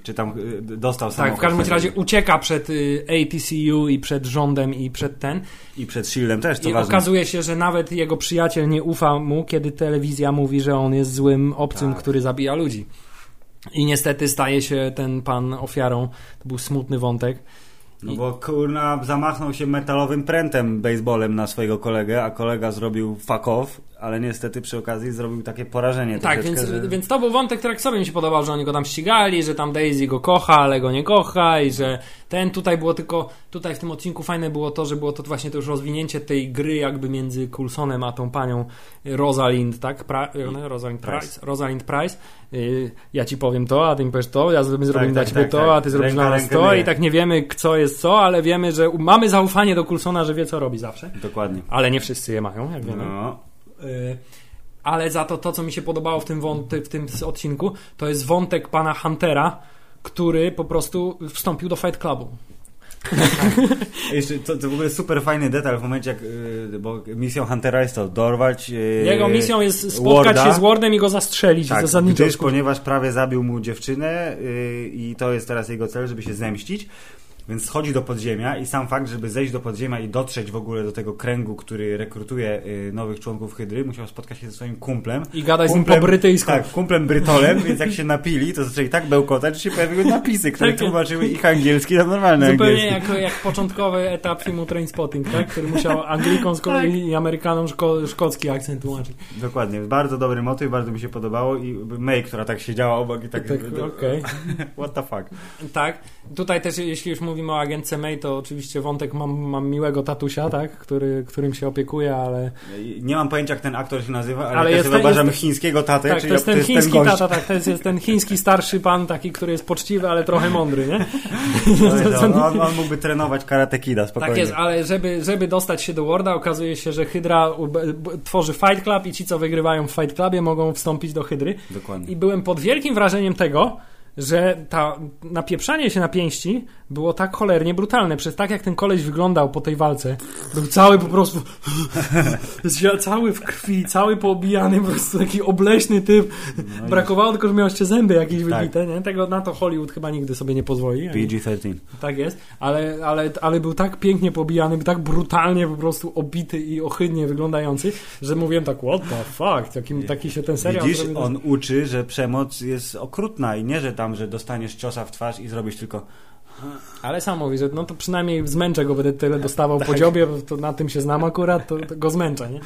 Czy tam y, dostał Tak, samochód. w każdym razie ucieka przed y, ATCU i przed rządem i przed ten. I przed Shieldem też, to I ważne. okazuje się, że nawet jego przyjaciel nie ufa mu, kiedy telewizja mówi, że on jest złym obcym, Tak. który zabija ludzi. I niestety staje się ten pan ofiarą. To był smutny wątek. No bo kurna zamachnął się metalowym prętem baseballem na swojego kolegę, a kolega zrobił fuck off, ale niestety przy okazji zrobił takie porażenie Tak, więc, że... więc to był wątek, który sobie mi się podobał, że oni go tam ścigali, że tam Daisy go kocha, ale go nie kocha i że ten tutaj było tylko, tutaj w tym odcinku fajne było to, że było to właśnie to już rozwinięcie tej gry jakby między Coulsonem a tą panią Rosalind, tak? Pra- ona? Rosalind Price. Price. Rosalind Price. Y, ja ci powiem to, a ty mi powiesz to, ja zrobię, tak, dla ciebie tak, to, tak. a ty zrobisz dla nas to i tak nie wiemy co jest co, ale wiemy, że mamy zaufanie do Coulsona, że wie co robi zawsze. Dokładnie. Ale nie wszyscy je mają, jak wiemy. No. Y, Ale za to, to co mi się podobało w tym, wąty, w tym odcinku, to jest wątek pana Huntera, który po prostu wstąpił do Fight Clubu. Jeszcze to, to w ogóle super fajny detal w momencie, jak, y, bo misją Huntera jest to dorwać y, Jego misją jest spotkać Warda. się z Wardem i go zastrzelić Tak, zasadniczo. gdyż ponieważ prawie zabił mu dziewczynę yy, i to jest teraz jego cel, żeby się zemścić. Więc schodzi do podziemia i sam fakt, żeby zejść do podziemia i dotrzeć w ogóle do tego kręgu, który rekrutuje y, nowych członków Hydry, musiał spotkać się ze swoim kumplem. I gadać z nim Kumplem- po brytyjsku. Tak, kumplem Brytolem, więc jak się napili, to zaczęli tak bełkotać, że się pojawiły napisy, które Tak. tłumaczyły ich angielski na normalny Zupełnie angielski. jak, jak początkowy etap filmu Trainspotting, tak? który musiał Anglikom z kolei i Amerykanom szko, szkocki akcent tłumaczyć. Dokładnie, bardzo dobry motyw, bardzo mi się podobało i May, która tak siedziała obok i tak... Tak, okej. What the fuck. Tak. Tutaj też, jeśli już mówimy o agentce May, to oczywiście wątek mam, mam miłego tatusia, tak? Który, którym się opiekuje, ale Nie mam pojęcia, jak ten aktor się nazywa, ale, Ale ja jest sobie ten- wyobrażam jest- chińskiego tatę, Tak, czyli to jest ten chiński gość. tata, tak, to jest, jest ten chiński starszy pan, taki, który jest poczciwy, ale trochę mądry, nie? To jest on, on, mógłby trenować karate kida spokojnie. Tak jest, ale żeby, żeby dostać się do Warda, okazuje się, że Hydra tworzy Fight Club i ci, co wygrywają w Fight Clubie, mogą wstąpić do Hydry. Dokładnie. I byłem pod wielkim wrażeniem tego, że ta napieprzanie się na pięści było tak cholernie brutalne. Przez tak jak ten koleś wyglądał po tej walce, był cały po prostu cały w krwi, cały poobijany, po prostu taki obleśny typ. No Brakowało tylko, że miał jeszcze zęby jakieś Tak. wybite, nie? Tego na to Hollywood chyba nigdy sobie nie pozwoli. PG-13. Tak jest, ale, ale, ale był tak pięknie pobijany, tak brutalnie po prostu obity i ohydnie wyglądający, że mówiłem tak, what the fuck, taki, taki się ten serial Widzisz, on uczy, że przemoc jest okrutna i nie, że tam, że dostaniesz ciosa w twarz i zrobisz tylko Ale sam mówi, że no to przynajmniej zmęczę go, będę tyle dostawał Tak. po dziobie, bo to na tym się znam akurat, to, to go zmęczę, nie?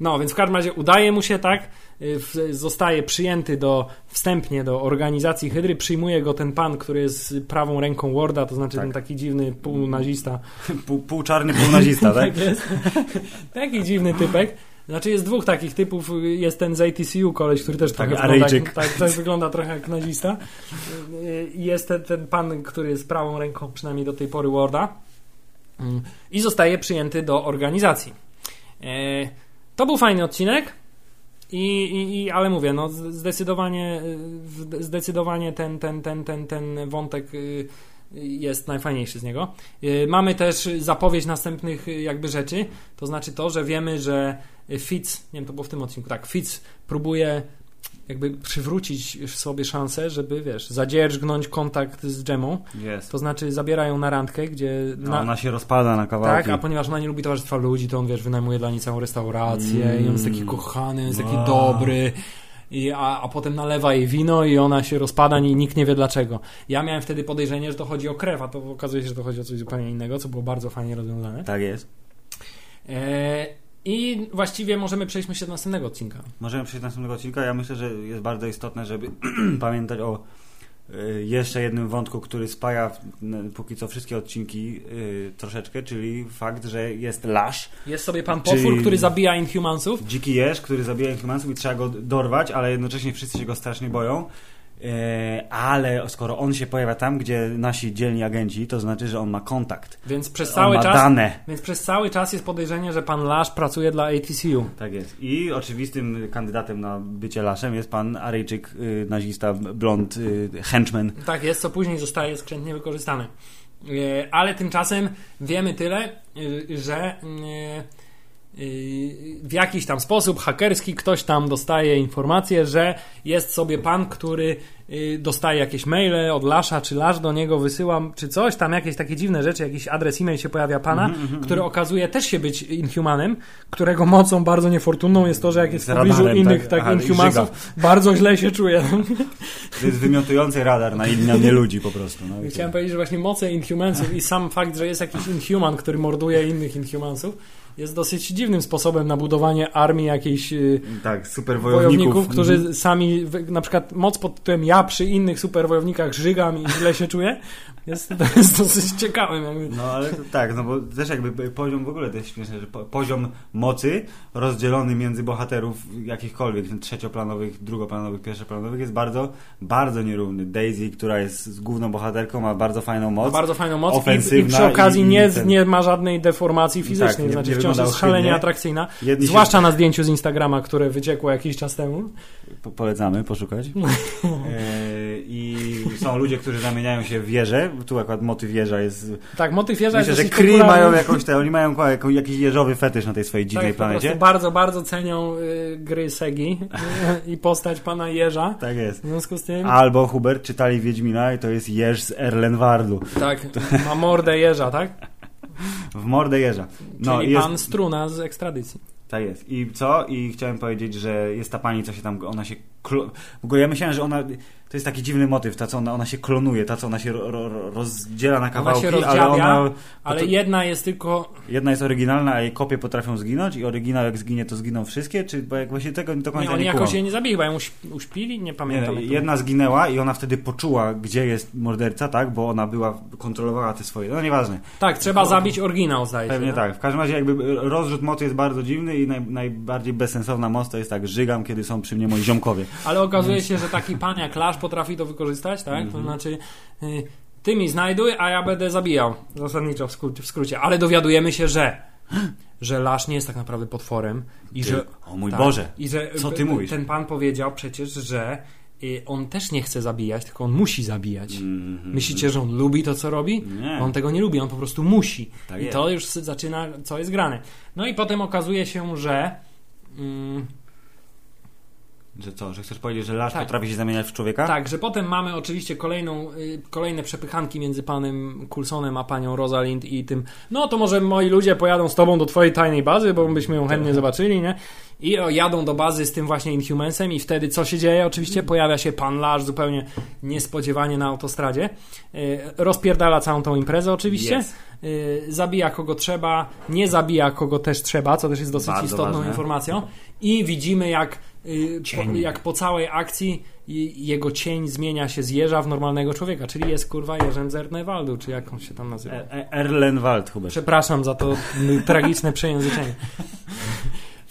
No, więc w każdym razie udaje mu się tak, y, zostaje przyjęty do, wstępnie do organizacji Hydry, przyjmuje go ten pan, który jest prawą ręką Warda, to znaczy Tak. ten taki dziwny półnazista. pół, pół czarny, pół nazista, tak? jest. Taki dziwny typek. Znaczy jest dwóch takich typów. Jest ten z ATCU koleś, który też Tak, wygląda, jak, tak, też wygląda trochę jak nazista. Jest ten, ten pan, który jest prawą ręką przynajmniej do tej pory Warda. I zostaje przyjęty do organizacji. E, To był fajny odcinek. I, i, i, ale mówię, no zdecydowanie, zdecydowanie ten, ten, ten, ten, ten wątek y, jest najfajniejszy z niego. Y, Mamy też zapowiedź następnych y, jakby rzeczy, to znaczy to, że wiemy, że Fitz, nie wiem, to było w tym odcinku, tak, Fitz próbuje jakby przywrócić sobie szansę, żeby, wiesz, zadzierżgnąć kontakt z Gemą, Jest. to znaczy zabierają na randkę, gdzie... No, Na, ona się rozpada na kawałki. tak, a ponieważ ona nie lubi towarzystwa ludzi, to on, wiesz, wynajmuje dla niej całą restaurację i on jest taki Mm. kochany, on jest taki Wow. dobry. I, a, a potem nalewa jej wino i ona się rozpada i nikt nie wie dlaczego. Ja miałem wtedy podejrzenie, że to chodzi o krew, a to okazuje się, że to chodzi o coś zupełnie innego, co było bardzo fajnie rozwiązane. Tak jest. E, I właściwie możemy przejść myślę do następnego odcinka. Możemy przejść do następnego odcinka. Ja myślę, że jest bardzo istotne, żeby pamiętać o jeszcze jednym wątku, który spaja póki co wszystkie odcinki y, troszeczkę, czyli fakt, że jest Lash, Jest sobie pan potwór, który zabija Inhumansów. dziki jeż, który zabija Inhumansów i trzeba go dorwać, ale jednocześnie wszyscy się go strasznie boją. E, ale skoro on się pojawia tam, gdzie nasi dzielni agenci, to znaczy, że on ma kontakt. Więc przez on cały ma czas dane. Więc przez cały czas jest podejrzenie, że pan Lash pracuje dla ATCU. Tak jest. I oczywistym kandydatem na bycie Laszem jest pan Aryjczyk, y, nazista, blond, y, henchman. Tak jest, co później zostaje skrzętnie wykorzystane. E, Ale tymczasem wiemy tyle, y, że w jakiś tam sposób hakerski ktoś tam dostaje informację, że jest sobie pan, który y, dostaje jakieś maile od Lasza, czy Lasz do niego wysyła, czy coś, tam jakieś takie dziwne rzeczy, jakiś adres e-mail się pojawia pana, Mhm, który okazuje też się być Inhumanem, którego mocą bardzo niefortunną jest to, że jak jest w pobliżu radarem, innych tak? tak, Inhumansów, bardzo źle się czuje. To jest wymiotujący radar na inne ludzi po prostu. No, Chciałem powiedzieć, że właśnie moce Inhumansów i sam fakt, że jest jakiś Inhuman, który morduje innych Inhumansów, jest dosyć dziwnym sposobem na budowanie armii jakiejś y, Tak, super wojowników, wojowników. którzy Mhm. sami, na przykład moc pod tytułem ja przy innych superwojownikach żygam i źle się czuję, jest, to jest dosyć ciekawym. Jakby. No ale to, tak, no bo też jakby poziom w ogóle to jest śmieszne, że po, poziom mocy rozdzielony między bohaterów jakichkolwiek, trzecioplanowych, drugoplanowych, pierwszoplanowych jest bardzo, bardzo nierówny. Daisy, która jest główną bohaterką, ma bardzo fajną moc. Ma bardzo fajną moc i, i ofensywna przy okazji i- i nie, ten- nie ma żadnej deformacji fizycznej, Tak, nie- znaczy nie wciąż jest szalenie atrakcyjna, Jedni się- zwłaszcza na zdjęciu z Instagrama, które wyciekło jakiś czas temu. Po, polecamy poszukać. E, I są ludzie, którzy zamieniają się w wieże. Tu akurat motyw wieża jest. Tak, motyw wieża Myślę, jest że Kree mają jakąś tę, oni mają jakiś jeżowy fetysz na tej swojej dziwnej tak, po prostu planecie. bardzo, bardzo cenią y, gry Segi i postać pana Jeża. Tak jest. W związku z tym, Albo Hubert czytali Wiedźmina i to jest jeż z Erlenwardu. tak, ma mordę Jeża, tak? W mordę jeża. No Czyli jest, pan Struna z ekstradycji. Tak jest. I co? I chciałem powiedzieć, że jest ta pani, co się tam, ona się... W ogóle ja myślałem, że ona... To jest taki dziwny motyw, ta co ona, ona się klonuje, ta co ona się ro, ro, rozdziela na kawałki, się ale rozdziabia, ona... Ale jedna jest tylko... Jedna jest oryginalna, a jej kopie potrafią zginąć i oryginał jak zginie, to zginą wszystkie? Czy bo jak właśnie tego do Nie, końca oni nie, jakoś kumam. jej nie zabili, chyba ją uśp- uśpili? Nie Nie, pamiętam. to jedna zginęła i ona wtedy poczuła, gdzie jest morderca, tak? Bo ona była, kontrolowała te swoje... No nieważne. Tak, trzeba zabić oryginał, zdaje się. Pewnie tak. W każdym razie jakby rozrzut mocy jest bardzo dziwny i naj, najbardziej bezsensowna moc to jest tak, żygam, kiedy są przy mnie moi ziomkowie. Ale okazuje się, że taki pan jak Lasz potrafi to wykorzystać, tak? Mhm. To znaczy, y, ty mi znajduj, a ja będę zabijał. Zasadniczo w skrócie. W skrócie. Ale dowiadujemy się, że że Lasz nie jest tak naprawdę potworem i Ty, że o mój tak, Boże, i że co ty mówisz? ten pan powiedział przecież, że y, on też nie chce zabijać, tylko on musi zabijać. Mhm. Myślicie, że on lubi to, co robi? Nie. On tego nie lubi, on po prostu musi. Tak I jest. to już zaczyna, co jest grane. No i potem okazuje się, że... Mm, Że co, że chcesz powiedzieć, że Lasz Tak. potrafi się zamieniać w człowieka? Tak, że potem mamy oczywiście kolejną, y, kolejne przepychanki między panem Coulsonem a panią Rosalind i tym, no to może moi ludzie pojadą z tobą do twojej tajnej bazy, bo byśmy ją chętnie zobaczyli, nie? I jadą do bazy z tym właśnie Inhumansem i wtedy co się dzieje? Oczywiście pojawia się pan Lasz zupełnie niespodziewanie na autostradzie. Y, rozpierdala całą tą imprezę oczywiście. Yes. Y, zabija kogo trzeba, nie zabija kogo też trzeba, co też jest dosyć Bardzo istotną ważne. informacją. I widzimy jak, po, Cień. jak po całej akcji jego cień zmienia się z jeża w normalnego człowieka, czyli jest kurwa Jerzem Zernewaldu, czy jak on się tam nazywa. E- e- Erlenwald, Hubert. Przepraszam za to tragiczne przejęzyczenie.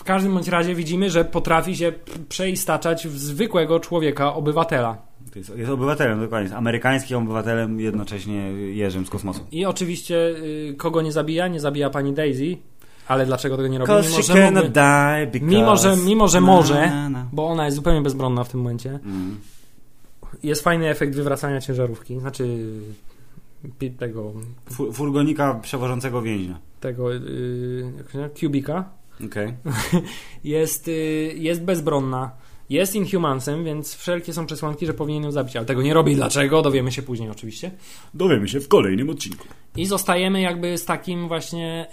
W każdym bądź razie widzimy, że potrafi się przeistaczać w zwykłego człowieka, obywatela. Jest, jest obywatelem, dokładnie. Jest amerykańskim obywatelem, jednocześnie Jerzym z kosmosu. I oczywiście y, kogo nie zabija? Nie zabija pani Daisy. Ale dlaczego tego nie robi? Mimo, że, mógłby, die because... mimo, że, mimo, że może, na, na. bo ona jest zupełnie bezbronna w tym momencie. Mm. Jest fajny efekt wywracania ciężarówki. Znaczy tego, Fu- Furgonika przewożącego więźnia. tego yy? Kubika. Okej. Jest, yy, jest bezbronna. Jest Inhumansem, więc wszelkie są przesłanki, że powinien ją zabić. Ale tego nie robi. Dlaczego? Dowiemy się później oczywiście. Dowiemy się w kolejnym odcinku. I zostajemy jakby z takim właśnie,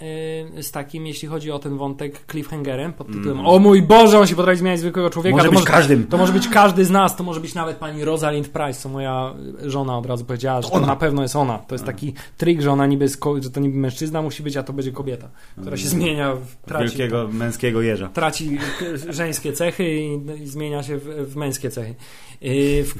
yy, z takim, jeśli chodzi o ten wątek, cliffhangerem pod tytułem O mój Boże, on się potrafi zmieniać zwykłego człowieka. Może to być każdym. To może być każdy z nas, to może być nawet pani Rosalind Price, co moja żona od razu powiedziała, że to ona. na pewno jest ona. To jest taki trik, że ona niby, jest że to niby mężczyzna musi być, a to będzie kobieta, która się zmienia, w- traci, Wielkiego męskiego jeża. traci żeńskie cechy i, i zmienia się w, w męskie cechy. Yy, w,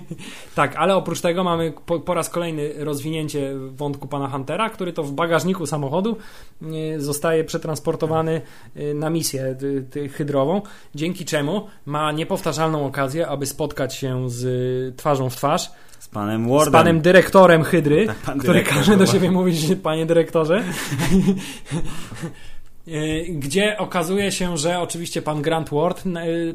tak, ale oprócz tego mamy po, po raz kolejny rozwinięcie wątku pana Huntera, który to w bagażniku samochodu yy, zostaje przetransportowany yy, na misję hydrową, dzięki czemu ma niepowtarzalną okazję, aby spotkać się z twarzą w twarz Z panem z Wardem. panem dyrektorem hydry, Tak, pan który dyrektor każe do siebie mówić, panie dyrektorze. E, Gdzie okazuje się, że oczywiście pan Grant Ward e,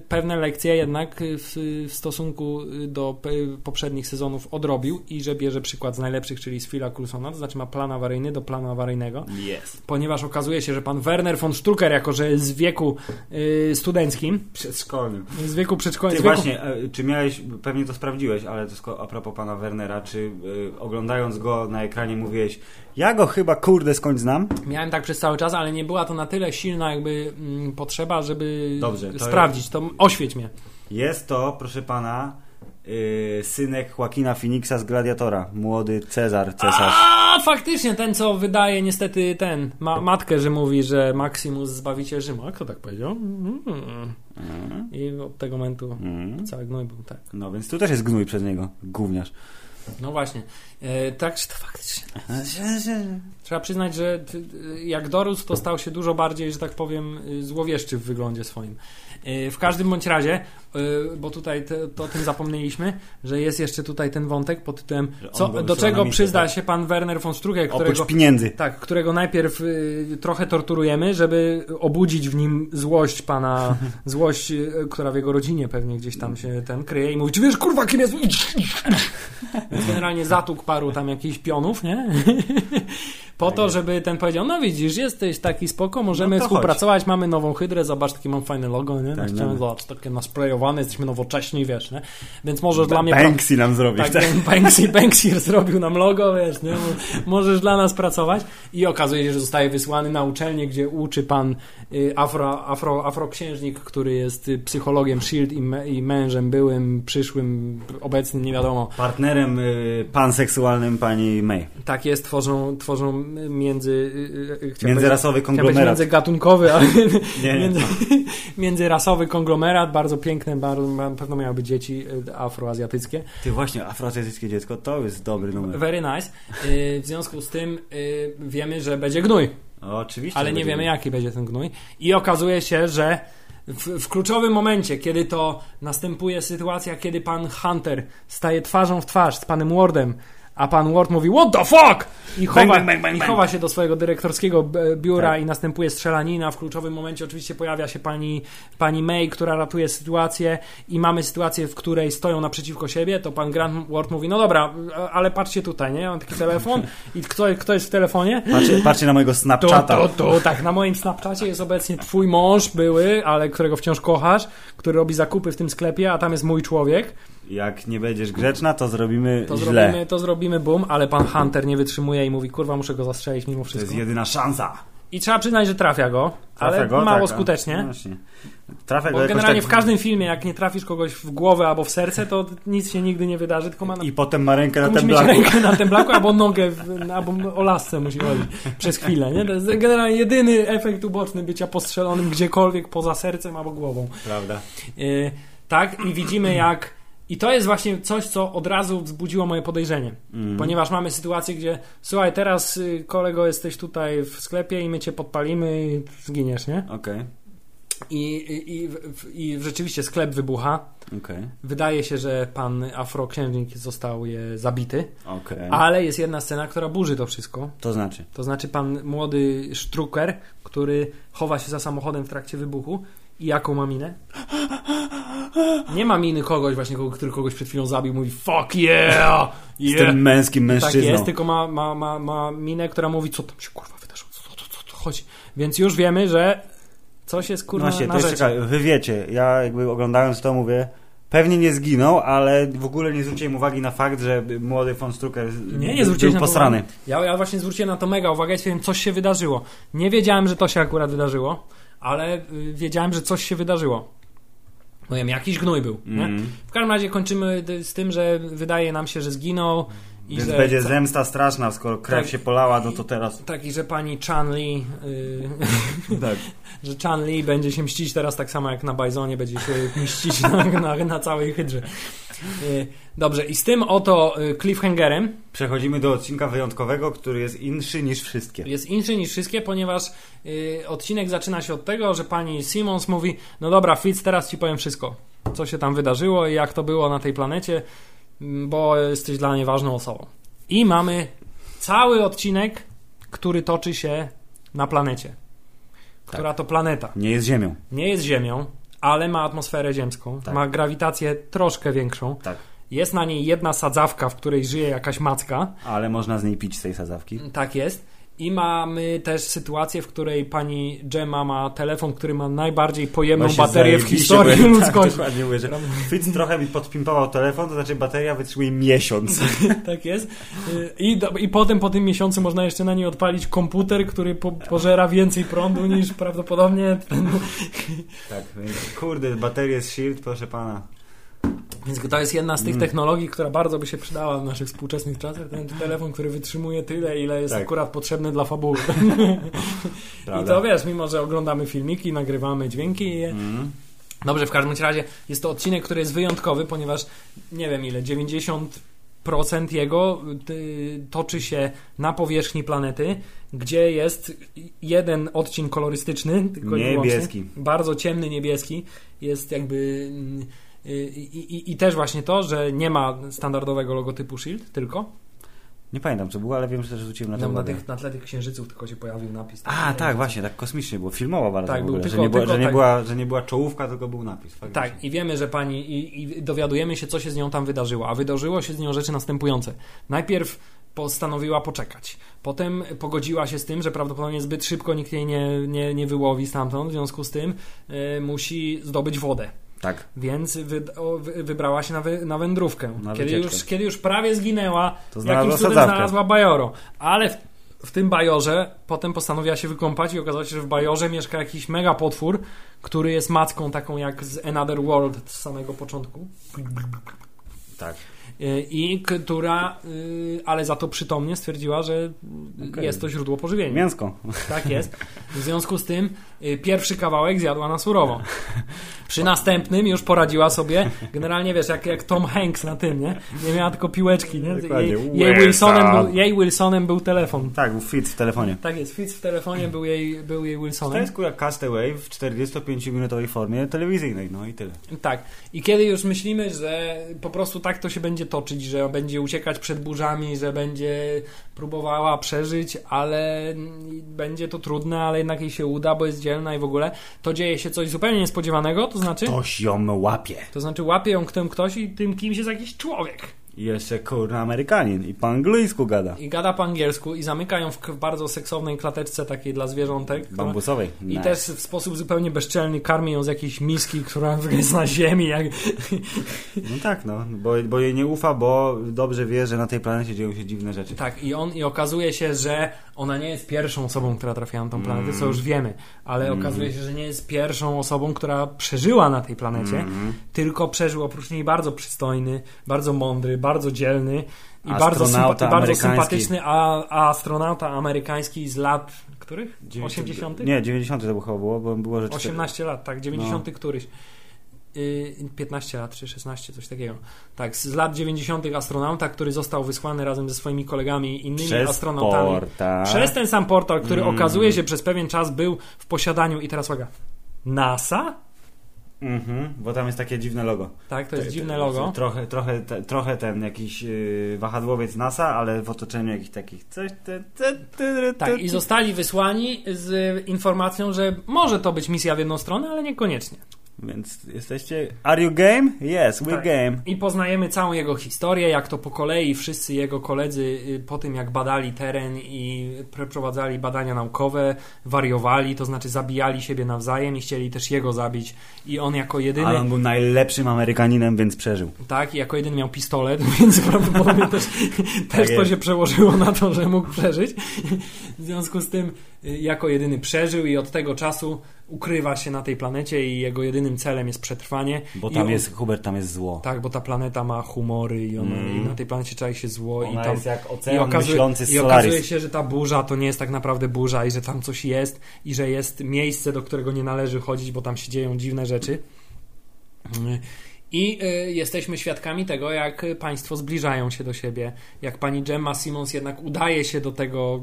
pewne lekcje jednak w, w stosunku do p- poprzednich sezonów odrobił i że bierze przykład z najlepszych, czyli z Phila Coulsona, to znaczy ma plan awaryjny do planu awaryjnego, Jest. ponieważ okazuje się, że pan Werner von Strucker, jako że jest w wieku y, studenckim, Przedszkolnym. z wieku przedszkolnym, Ty z wieku właśnie, e, czy miałeś, pewnie to sprawdziłeś, ale to a propos pana Wernera, czy oglądając go na ekranie mówiłeś, ja go chyba kurde skądś znam? Miałem tak przez cały czas, ale nie była to na tyle silna jakby mm, potrzeba, żeby Dobrze, to sprawdzić. To oświeć mnie. Jest to, proszę pana, e, synek Joaquina Phoenixa z Gladiatora. Młody Cezar, cesarz. A faktycznie ten, co wydaje niestety ten, ma, matkę, że mówi, że Maximus zbawiciel Rzymu. A kto tak powiedział? Mm. Mm, I od tego momentu mm. cały gnój był, tak. No więc tu też jest gnój przez niego, gówniarz. No właśnie. E, tak, to faktycznie. Trzeba przyznać, że ty- jak dorósł, to stał się dużo bardziej, że tak powiem, y, złowieszczy w wyglądzie swoim. Y, W każdym bądź razie, y, bo tutaj te, to o tym zapomnieliśmy, że jest jeszcze tutaj ten wątek pod tytułem, co, do czego przyzna tak? się pan Werner von Oprócz którego, pieniędzy. tak, którego najpierw y, trochę torturujemy, żeby obudzić w nim złość pana, złość, y, która w jego rodzinie pewnie gdzieś tam się ten kryje i mówi, czy wiesz, kurwa, kim jest? Więc generalnie zatukł paru tam jakichś pionów, nie? Po to, żeby ten powiedział, no widzisz, jesteś taki spoko, możemy No współpracować, mamy nową hydrę, zobacz, takie mam fajne logo, nie? Tak, Tak, Chciałem, no. zobacz, takie nasprejowane, jesteśmy nowocześni, wiesz, nie? Więc możesz dla mnie... Banksy nam zrobić, tak, tak? Banksy, Banksy zrobił nam logo, wiesz, nie? Mo- Możesz dla nas pracować i okazuje się, że zostaje wysłany na uczelnię, gdzie uczy pan y, afro, afro, afroksiężnik, który jest y, psychologiem SHIELD i, me, i mężem byłym, przyszłym, obecnym, nie wiadomo. Partnerem y, panseksualnym pani May. Tak jest, tworzą, tworzą między... y, y, chciałem Międzyrasowy konglomerat. Międzygatunkowy, ale Nie, nie. między, międzyrasowy konglomerat, bardzo piękny, bardzo, na pewno miały być dzieci y, afroazjatyckie. Ty właśnie, afroazjatyckie dziecko, to jest dobry numer. Very nice. Y, W związku z tym y, wiemy, że będzie gnój, Oczywiście. ale nie wiemy jaki będzie ten gnój. I okazuje się, że w, w kluczowym momencie, kiedy to następuje sytuacja, kiedy pan Hunter staje twarzą w twarz z panem Wardem, a pan Ward mówi What the fuck? i chowa, bang, bang, bang, i chowa się do swojego dyrektorskiego biura Tak. i następuje strzelanina. W kluczowym momencie oczywiście pojawia się pani, pani May, która ratuje sytuację i mamy sytuację, w której stoją naprzeciwko siebie, to pan Grant Ward mówi, no dobra, ale patrzcie tutaj, nie? Mam taki telefon i kto, kto jest w telefonie? Patrzcie, patrzcie na mojego To, Snapchata. to, to, tak, na moim Snapchacie jest obecnie twój mąż były, ale którego wciąż kochasz, który robi zakupy w tym sklepie, a tam jest mój człowiek. Jak nie będziesz grzeczna, to zrobimy To źle. zrobimy, to zrobimy boom, ale pan Hunter nie wytrzymuje i mówi, kurwa, muszę go zastrzelić mimo To wszystko. jest jedyna szansa. I trzeba przyznać, że trafia go, Trafia ale go, mało tak, skutecznie. No właśnie. Trafia go Bo jakoś generalnie tak w każdym filmie, jak nie trafisz kogoś w głowę albo w serce, to nic się nigdy nie wydarzy, tylko ma na... I potem ma rękę na tym blaku. rękę na tym blaku, albo nogę, w, albo o lasce musi chodzić przez chwilę. Nie? To jest generalnie jedyny efekt uboczny bycia postrzelonym gdziekolwiek poza sercem albo głową. Prawda. Yy, tak, i widzimy jak. I to jest właśnie coś, co od razu wzbudziło moje podejrzenie. Mhm. Ponieważ mamy sytuację, gdzie słuchaj, teraz y, kolego jesteś tutaj w sklepie i my cię podpalimy i zginiesz, nie? Okej, I, i, i, w- i rzeczywiście sklep wybucha. okej, Wydaje się, że pan afroksiężnik został je zabity, okej. ale jest jedna scena, która burzy to wszystko. To znaczy. To znaczy pan młody Strucker, który chowa się za samochodem w trakcie wybuchu i jaką ma minę? Nie ma miny kogoś właśnie, który kogoś przed chwilą zabił, mówi fuck yeah! Z yeah. tym męskim Tak mężczyzną. jest, tylko ma, ma, ma, ma minę, która mówi, co tam się kurwa wydarzyło, co, co, co, co chodzi. Więc już wiemy, że coś jest kurwa Właśnie, na to jest ciekawe. Wy wiecie, ja jakby oglądając to mówię, pewnie nie zginął, ale w ogóle nie zwróciłem uwagi na fakt, że młody von Strucker Nie, nie był posrany. Ja, ja właśnie zwróciłem na to mega uwagę i stwierdziłem, coś się wydarzyło. Nie wiedziałem, że to się akurat wydarzyło, ale y, wiedziałem, że coś się wydarzyło. No wiem, jakiś gnój był. Mm. W każdym razie kończymy z tym, że wydaje nam się, że zginął i Więc że... będzie zemsta straszna, skoro krew Tak. się polała, no to teraz... Tak, i że pani Chan Li, y, Tak. że Chan Li będzie się mścić teraz tak samo jak na Bizonie, będzie się mścić na, na, na całej hydrze. Y, dobrze, i z tym oto y, cliffhangerem Przechodzimy do odcinka wyjątkowego, który jest inszy niż wszystkie. jest inszy niż wszystkie, ponieważ y, odcinek zaczyna się od tego, że pani Simmons mówi: No dobra, Fitz, teraz ci powiem wszystko, co się tam wydarzyło i jak to było na tej planecie, bo jesteś dla mnie ważną osobą. I mamy cały odcinek, który toczy się na planecie. Która to planeta. Nie jest ziemią. Nie jest Ziemią, ale ma atmosferę ziemską, Tak. ma grawitację troszkę większą. Tak. Jest na niej jedna sadzawka, w której żyje jakaś macka. Ale można z niej pić z tej sadzawki. Tak jest. I mamy też sytuację, w której pani Gemma ma telefon, który ma najbardziej pojemną Właśnie baterię w historii ja ludzkości. Tak, dokładnie mówię, że Fitz trochę mi podpimpował telefon, to znaczy bateria wytrzymuje miesiąc. tak jest. I, do, I potem po tym miesiącu można jeszcze na niej odpalić komputer, który po, pożera więcej prądu niż prawdopodobnie ten... Tak, kurde, baterie z Shield, proszę pana. Więc to jest jedna z tych technologii, która bardzo by się przydała w naszych współczesnych czasach. Ten telefon, który wytrzymuje tyle, ile jest Tak. akurat potrzebny dla fabuły. I to wiesz, mimo że oglądamy filmiki, nagrywamy dźwięki Mm. Dobrze, w każdym razie jest to odcinek, który jest wyjątkowy, ponieważ nie wiem ile, 90% jego y, toczy się na powierzchni planety, gdzie jest jeden odcień kolorystyczny, tylko Niebieski. wyłącznie, bardzo ciemny niebieski, jest jakby mm, i, i, i też właśnie to, że nie ma standardowego logotypu SHIELD, tylko Nie pamiętam co było, ale wiem, że też zwróciłem na to na, tych, na tle tych księżyców tylko się pojawił napis. A, tak, właśnie, tak kosmicznie było. Filmowo bardzo Tak, w ogóle, tylko- że, nie była, tylko że, nie tak. była, że nie była czołówka, tylko był napis. faktycznie. Tak, i wiemy, że pani, i, i dowiadujemy się, co się z nią tam wydarzyło. A wydarzyło się z nią rzeczy następujące. Najpierw postanowiła poczekać. Potem pogodziła się z tym, że prawdopodobnie zbyt szybko nikt jej nie, nie, nie wyłowi stamtąd, w związku z tym y, musi zdobyć wodę. Tak. Więc wy, o, wy, wybrała się na, wy, na wędrówkę. Na kiedy, wycieczkę. już, kiedy już prawie zginęła, To jakimś cudem znalazła bajoro. Ale w, w tym bajorze potem postanowiła się wykąpać i okazało się, że w bajorze mieszka jakiś mega potwór, który jest macką taką jak z Another World z samego początku. Tak. Y, I która, y, ale za to przytomnie stwierdziła, że Okej. jest to źródło pożywienia. Mięsko. Tak jest. W związku z tym pierwszy kawałek zjadła na surowo. Przy następnym już poradziła sobie, generalnie wiesz, jak, jak Tom Hanks na tym, nie? Nie miała tylko piłeczki, nie? Jej, jej, Wilsonem był, jej Wilsonem był telefon. Tak, był fit w telefonie. Tak jest, Fitz w telefonie był jej, był jej To Wilsonem. jest kurwa Castaway w 45-minutowej formie telewizyjnej, no i tyle. Tak. I kiedy już myślimy, że po prostu tak to się będzie będzie toczyć, że będzie uciekać przed burzami, że będzie próbowała przeżyć, ale będzie to trudne, ale jednak jej się uda, bo jest dzielna i w ogóle to dzieje się coś zupełnie niespodziewanego, to znaczy Ktoś ją łapie. to znaczy łapie ją ten ktoś i tym kimś jest jakiś człowiek. I jeszcze kurna Amerykanin i po angielsku gada. I gada po angielsku i zamyka ją w bardzo seksownej klateczce takiej dla zwierzątek. Bambusowej. I Nice. też w sposób zupełnie bezczelny karmi ją z jakiejś miski, która jest na ziemi. Jak... No tak, no, bo, bo jej nie ufa, bo dobrze wie, że na tej planecie dzieją się dziwne rzeczy. Tak, i on i okazuje się, że ona nie jest pierwszą osobą, która trafiła na tą planetę, co już wiemy, ale okazuje się, że nie jest pierwszą osobą, która przeżyła na tej planecie, tylko przeżył oprócz niej bardzo przystojny, bardzo mądry, bardzo dzielny i bardzo, sympa- bardzo sympatyczny a, a astronauta amerykański z lat których? 80? Nie, 90 to chyba było, bo było, cztery- 18 lat, tak, 90 No. któryś. Yy, 15 lat, czy 16, coś takiego. Tak, z lat 90. astronauta, który został wysłany razem ze swoimi kolegami i innymi Przez astronautami. portal. Przez ten sam portal, który Mm. okazuje się przez pewien czas był w posiadaniu, i teraz uwaga, NASA? Mhm, bo tam jest takie dziwne logo. Tak, to jest Te- dziwne logo. Trochę, trochę, te, trochę ten jakiś yy, wahadłowiec NASA, ale w otoczeniu jakichś takich coś... Te, te, te, te, Tak, i zostali wysłani z informacją, że może to być misja w jedną stronę, ale niekoniecznie. Więc jesteście... Are you game? Yes, we Tak. game. I poznajemy całą jego historię, jak to po kolei wszyscy jego koledzy y, po tym jak badali teren i przeprowadzali badania naukowe, wariowali, to znaczy zabijali siebie nawzajem i chcieli też jego zabić. I on jako jedyny, Ale on był najlepszym Amerykaninem, więc przeżył. tak, i jako jedyny miał pistolet, więc prawdopodobnie też, też to jest. się przełożyło na to, że mógł przeżyć. W związku z tym y, jako jedyny przeżył i od tego czasu ukrywa się na tej planecie i jego jedynym celem jest przetrwanie. Bo I tam on- jest, Hubert, tam jest zło. Tak, bo ta planeta ma humory i, ona, Mm. i na tej planecie czai się zło i Ona tam jest jak i ocean okazuje, myślący z i okazuje się, że ta burza to nie jest tak naprawdę burza i że tam coś jest i że jest miejsce, do którego nie należy chodzić, bo tam się dzieją dziwne rzeczy. Mm. I y, jesteśmy świadkami tego, jak państwo zbliżają się do siebie. Jak pani Gemma Simmons jednak udaje się do tego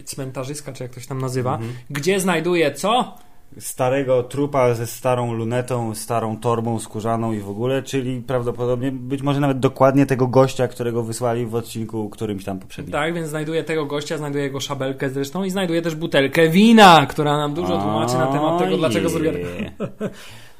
y, cmentarzyska, czy jak to się tam nazywa, Mhm. gdzie znajduje co? Starego trupa ze starą lunetą, starą torbą skórzaną i w ogóle, czyli prawdopodobnie, być może nawet dokładnie tego gościa, którego wysłali w odcinku którymś tam poprzednim. Tak, więc znajduje tego gościa, znajduje jego szabelkę zresztą i znajduje też butelkę wina, która nam dużo tłumaczy na temat tego, dlaczego zrobiła.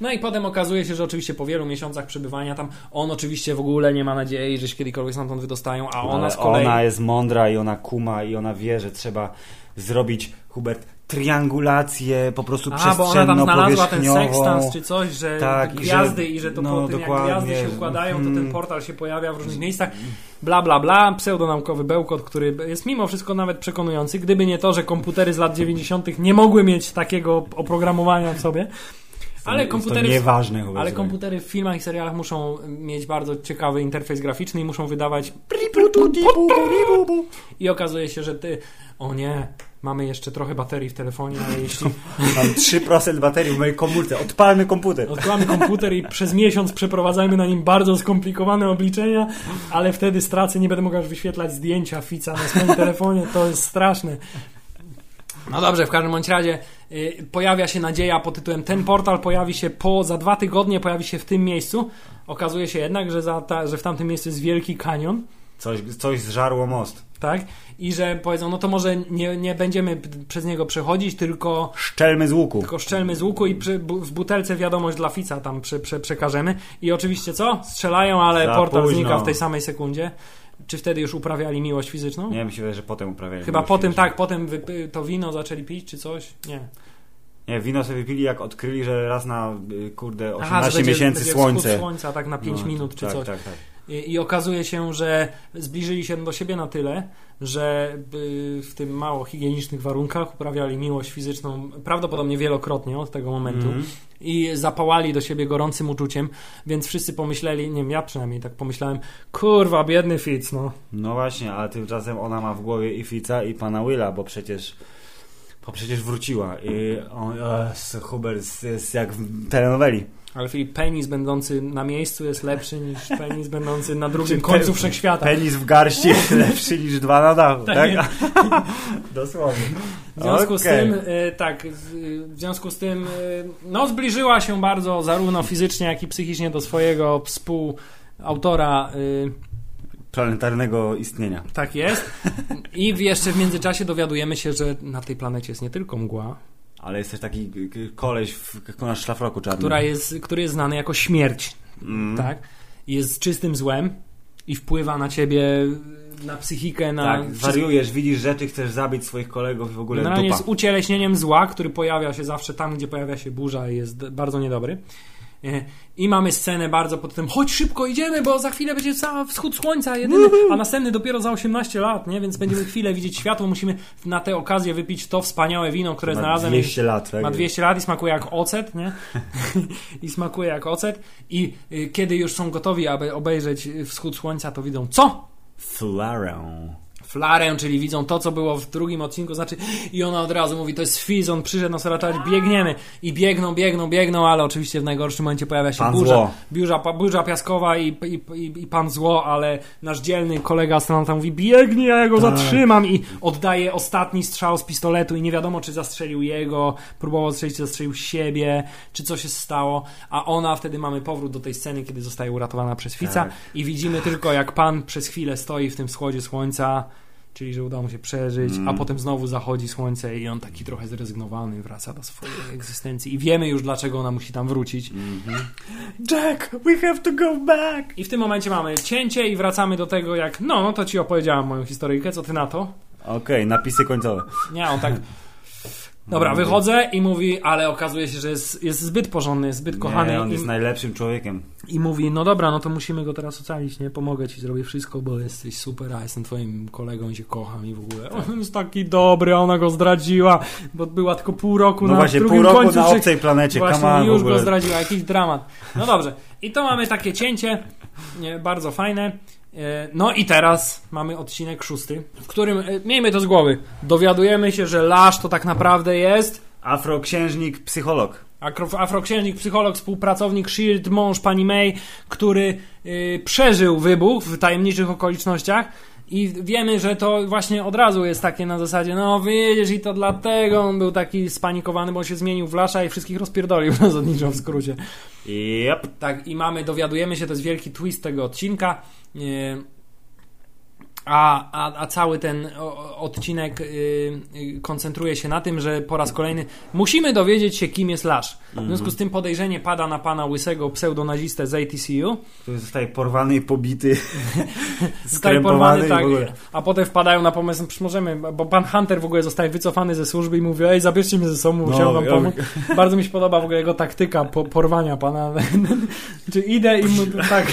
No i potem okazuje się, że oczywiście po wielu miesiącach przebywania tam, on oczywiście w ogóle nie ma nadziei, że się kiedykolwiek stamtąd wydostają, a ona Ale z kolei... ona jest mądra i ona kuma i ona wie, że trzeba zrobić, Hubert, triangulację po prostu A, bo ona tam znalazła ten sekstans czy coś, że Tak, i gwiazdy że- i że to no, po tym dokładnie. jak gwiazdy się układają, to ten Mm. portal się pojawia w różnych miejscach. Bla, bla, bla. Pseudonaukowy bełkot, który jest mimo wszystko nawet przekonujący. Gdyby nie to, że komputery z lat 90. nie mogły mieć takiego oprogramowania w sobie. Ale komputery, nieważne, ale słuchaj. komputery w filmach i serialach muszą mieć bardzo ciekawy interfejs graficzny i muszą wydawać i okazuje się, że ty, o nie, mamy jeszcze trochę baterii w telefonie, ale jeśli Mam 3% baterii w mojej komórce. Odpalmy komputer. odkładamy komputer i przez miesiąc przeprowadzajmy na nim bardzo skomplikowane obliczenia, ale wtedy stracę, nie będę mógł aż wyświetlać zdjęcia Fica na swoim telefonie, to jest straszne. No dobrze, w każdym bądź razie pojawia się nadzieja pod tytułem ten portal pojawi się po, za dwa tygodnie pojawi się w tym miejscu. Okazuje się jednak, że, za ta, że w tamtym miejscu jest wielki kanion. Coś, coś zżarło most. tak? I że powiedzą, no to może nie, nie będziemy przez niego przechodzić, tylko, Szczelmy z łuku. tylko szczelmy z łuku i przy, bu, w butelce wiadomość dla Fica tam prze, przekażemy. I oczywiście co? Strzelają, ale Za portal późno. znika w tej samej sekundzie. Czy wtedy już uprawiali miłość fizyczną? Nie, wydaje, że potem uprawiali. Chyba potem fizyczną. tak, potem to wino zaczęli pić czy coś? Nie. Nie, wino sobie wypili, jak odkryli, że raz na, y, kurde, 18 Aha, będzie, miesięcy będzie słońce. słońca tak na 5 No, minut czy tak, coś. Tak, tak. I, I okazuje się, że zbliżyli się do siebie na tyle, że y, w tym mało higienicznych warunkach uprawiali miłość fizyczną prawdopodobnie wielokrotnie od tego momentu Mhm. i zapałali do siebie gorącym uczuciem, więc wszyscy pomyśleli, nie wiem, ja przynajmniej tak pomyślałem, kurwa, biedny Fitz, no. No właśnie, a tymczasem ona ma w głowie i Fica, i pana Willa, bo przecież bo przecież wróciła. I on, Hubert jest, jak w telenoweli. Ale Filip, penis będący na miejscu jest lepszy niż penis będący na drugim końcu wszechświata. Penis w garści jest lepszy niż dwa na dachu, Tak tak? Dosłownie. W związku z Okej. tym, y, tak, z- w związku z tym, y, no zbliżyła się bardzo zarówno fizycznie, jak i psychicznie do swojego współ autora y, Planetarnego istnienia. tak jest. I jeszcze w międzyczasie dowiadujemy się, że na tej planecie jest nie tylko mgła, Ale jest też taki koleś w nasz szlafroku czarnym. która jest, który jest znany jako śmierć, Mm. tak? Jest czystym złem i wpływa na ciebie, na psychikę, na... Tak, wariujesz, widzisz rzeczy, chcesz zabić swoich kolegów i w ogóle Generalnie dupa. jest ucieleśnieniem zła, który pojawia się zawsze tam, gdzie pojawia się burza i jest bardzo niedobry. E, I mamy scenę bardzo pod tym, chodź szybko, idziemy, bo za chwilę będzie cały wschód słońca, jedyny, a następny dopiero za 18 lat, nie? Więc będziemy chwilę widzieć światło, musimy na tę okazję wypić to wspaniałe wino, które Ma znalazłem. 200 lat, tak? Ma 200 lat i smakuje jak ocet, nie? I smakuje jak ocet. I y, kiedy już są gotowi, aby obejrzeć wschód słońca, to widzą co? Flarę. Flarę, czyli widzą to, co było w drugim odcinku, znaczy i ona od razu mówi, to jest Fizz, on przyszedł nas ratować, biegniemy i biegną, biegną, biegną, ale oczywiście w najgorszym momencie pojawia się Pan burza, burza, burza piaskowa i, i, i, i pan zło, ale nasz dzielny kolega astronauta mówi, biegnij, ja go Tak. zatrzymam i oddaje ostatni strzał z pistoletu i nie wiadomo, czy zastrzelił jego, próbował strzelić, czy zastrzelił siebie, czy co się stało, a ona, wtedy mamy powrót do tej sceny, kiedy zostaje uratowana przez Fica Tak. i widzimy tylko, jak pan przez chwilę stoi w tym wschodzie słońca, czyli że udało mu się przeżyć, Mm. a potem znowu zachodzi słońce i on taki trochę zrezygnowany wraca do swojej egzystencji i wiemy już dlaczego ona musi tam wrócić. Mhm. Jack, we have to go back! I w tym momencie mamy cięcie i wracamy do tego jak, no, no to ci opowiedziałam moją historyjkę, co ty na to? Okej, napisy końcowe. Nie, on tak... Dobra, wychodzę i mówi, ale okazuje się, że jest, jest zbyt porządny, jest zbyt kochany Nie, on i, jest najlepszym człowiekiem. i mówi, no dobra, no to musimy go teraz ocalić, nie? Pomogę ci, zrobię wszystko, bo jesteś super, a jestem twoim kolegą i cię kocham i w ogóle. On jest taki dobry, ona go zdradziła, bo była tylko pół roku No na właśnie, drugim pół roku końcu na obcej planecie, Właśnie on, już go zdradziła, jakiś dramat. No dobrze. I to mamy takie cięcie, nie, bardzo fajne. E, No i teraz mamy odcinek szósty, w którym, e, miejmy to z głowy, dowiadujemy się, że Lasz to tak naprawdę jest Afroksiężnik, psycholog. Afroksiężnik, psycholog, współpracownik SHIELD, mąż pani May, który y, przeżył wybuch w tajemniczych okolicznościach i wiemy, że to właśnie od razu jest takie na zasadzie, no widzisz i to dlatego on był taki spanikowany, bo on się zmienił w Lasza i wszystkich rozpierdolił zasadniczo w skrócie. Yep. Tak, i mamy, dowiadujemy się, to jest wielki twist tego odcinka. Yy, A, a, a cały ten odcinek yy, yy, koncentruje się na tym, że po raz kolejny musimy dowiedzieć się, kim jest Lasz. W związku z tym podejrzenie pada na pana łysego pseudonazistę z ATCU. Który zostaje porwany i pobity. Zostaje porwany, tak, a potem wpadają na pomysł, przecież możemy, bo pan Hunter w ogóle zostaje wycofany ze służby i mówi, ej, zabierzcie mnie ze sobą, No, wam pomóc. Bardzo mi się podoba w ogóle jego taktyka po, porwania pana. Czy idę i mu, tak.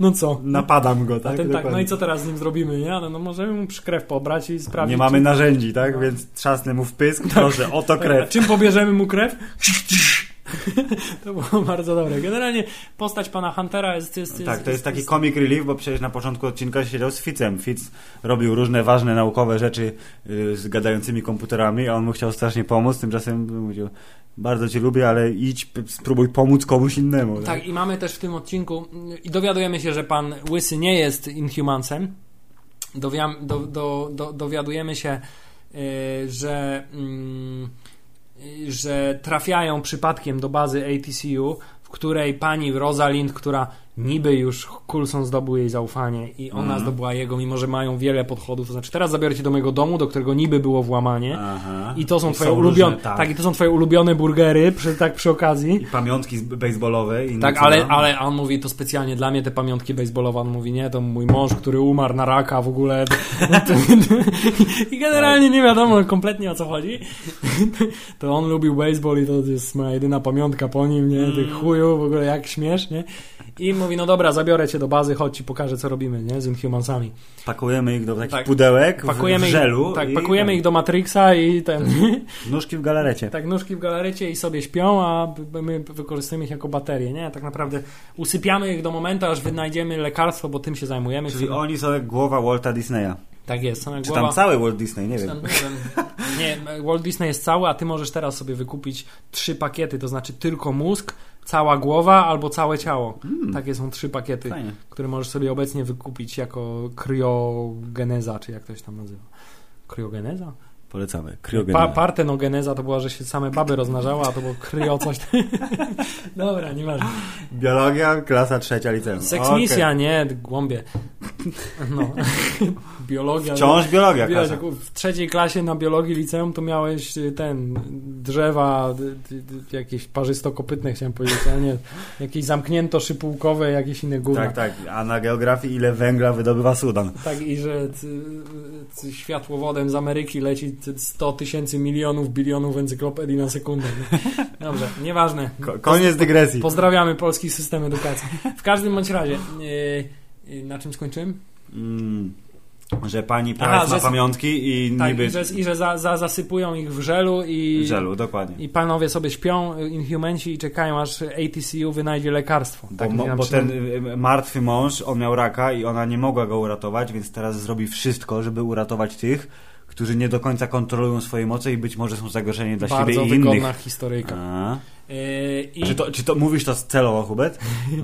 No co? Napadam go, tak? ten tak, no i co teraz z nim zrobimy, nie? Ale no możemy mu krew pobrać i sprawdzić. Nie mamy narzędzi, tak? Więc trzasnę mu w pysk, proszę, oto krew. czym pobierzemy mu krew? To było bardzo dobre. Generalnie postać pana Huntera jest... jest, jest Tak, to jest taki comic relief, bo przecież na początku odcinka siedział z Fitzem. Fitz robił różne ważne naukowe rzeczy y, z gadającymi komputerami, a on mu chciał strasznie pomóc, tymczasem mówił, bardzo cię lubię, ale idź, spróbuj pomóc komuś innemu. Tak, i mamy też w tym odcinku, i dowiadujemy się, że pan Łysy nie jest Inhumansem. Dowiam, do, do, do, dowiadujemy się, y, że, mm, y, że trafiają przypadkiem do bazy ATCU, w której pani Rosalind, która niby już Coulson zdobył jej zaufanie i ona Mhm. zdobyła jego, mimo że mają wiele podchodów. To znaczy, teraz zabiorę cię do mojego domu, do którego niby było włamanie. Aha. I to są I twoje różne, ulubione, tak. tak. i to są twoje ulubione burgery, przy, tak przy okazji. I pamiątki baseballowe. I Tak, ale, tam. ale on mówi to specjalnie dla mnie, te pamiątki baseballowe. On mówi, nie, to mój mąż, który umarł na raka w ogóle. I generalnie nie wiadomo kompletnie o co chodzi. To on lubił baseball i to jest moja jedyna pamiątka po nim, nie? Mm. Tych chuju, w ogóle jak śmiesz, nie? I mówi, no dobra, zabiorę cię do bazy, chodź ci pokażę, co robimy, nie? Z Inhumansami. Pakujemy ich do takich Tak. pudełek Pakujemy, w, w żelu. ich, tak, i pakujemy tam, ich do Matrixa i ten... Nóżki w galarecie. Tak, nóżki w galarecie i sobie śpią, a my wykorzystujemy ich jako baterie, nie? Tak naprawdę usypiamy ich do momentu, aż wynajdziemy lekarstwo, bo tym się zajmujemy. Czyli oni są jak głowa Walta Disneya. Tak jest, Czy głowa... tam cały Walt Disney, nie wiem. Nie, Walt Disney jest cały, a ty możesz teraz sobie wykupić trzy pakiety, to znaczy tylko mózg, cała głowa albo całe ciało. Takie są trzy pakiety, Fajnie. które możesz sobie obecnie wykupić jako kryogeneza, czy jak to się tam nazywa. Kryogeneza? Polecamy. Pa, Kryogeneza. partenogeneza to była, że się same baby rozmnażały, a to było kryo coś. Dobra, nieważne. Biologia, klasa trzecia liceum. Seksmisja, Okej. nie, głąbie. No. Biologia. Wciąż biologia, jak w trzeciej klasie na biologii liceum to miałeś y, ten drzewa jakieś parzystokopytne chciałem powiedzieć, ale nie, jakieś zamknięto szypułkowe, jakieś inne gówna. Tak, tak. A na geografii ile węgla wydobywa Sudan? Tak, i że światłowodem z Ameryki leci 100 tysięcy milionów, bilionów encyklopedii na sekundę. nie? Dobrze, nieważne. Ko- koniec dygresji. Pozdrawiamy polski system edukacji. W każdym bądź razie, yy, yy, na czym skończyłem? Mm, że pani prawie ma że- pamiątki i Tak, niby... i że, i że za, za, zasypują ich w żelu i, Żelu, dokładnie. i panowie sobie śpią, y, Inhumanci, i czekają aż ATCU wynajdzie lekarstwo. Bo, Tak mo- bo ten martwy mąż, on miał raka i ona nie mogła go uratować, więc teraz zrobi wszystko, żeby uratować tych, którzy nie do końca kontrolują swoje moce i być może są zagrożeni dla Bardzo siebie i wygodna innych. historyjka. A? Yy, i, Czy, to, czy to mówisz to celowo, Hubert?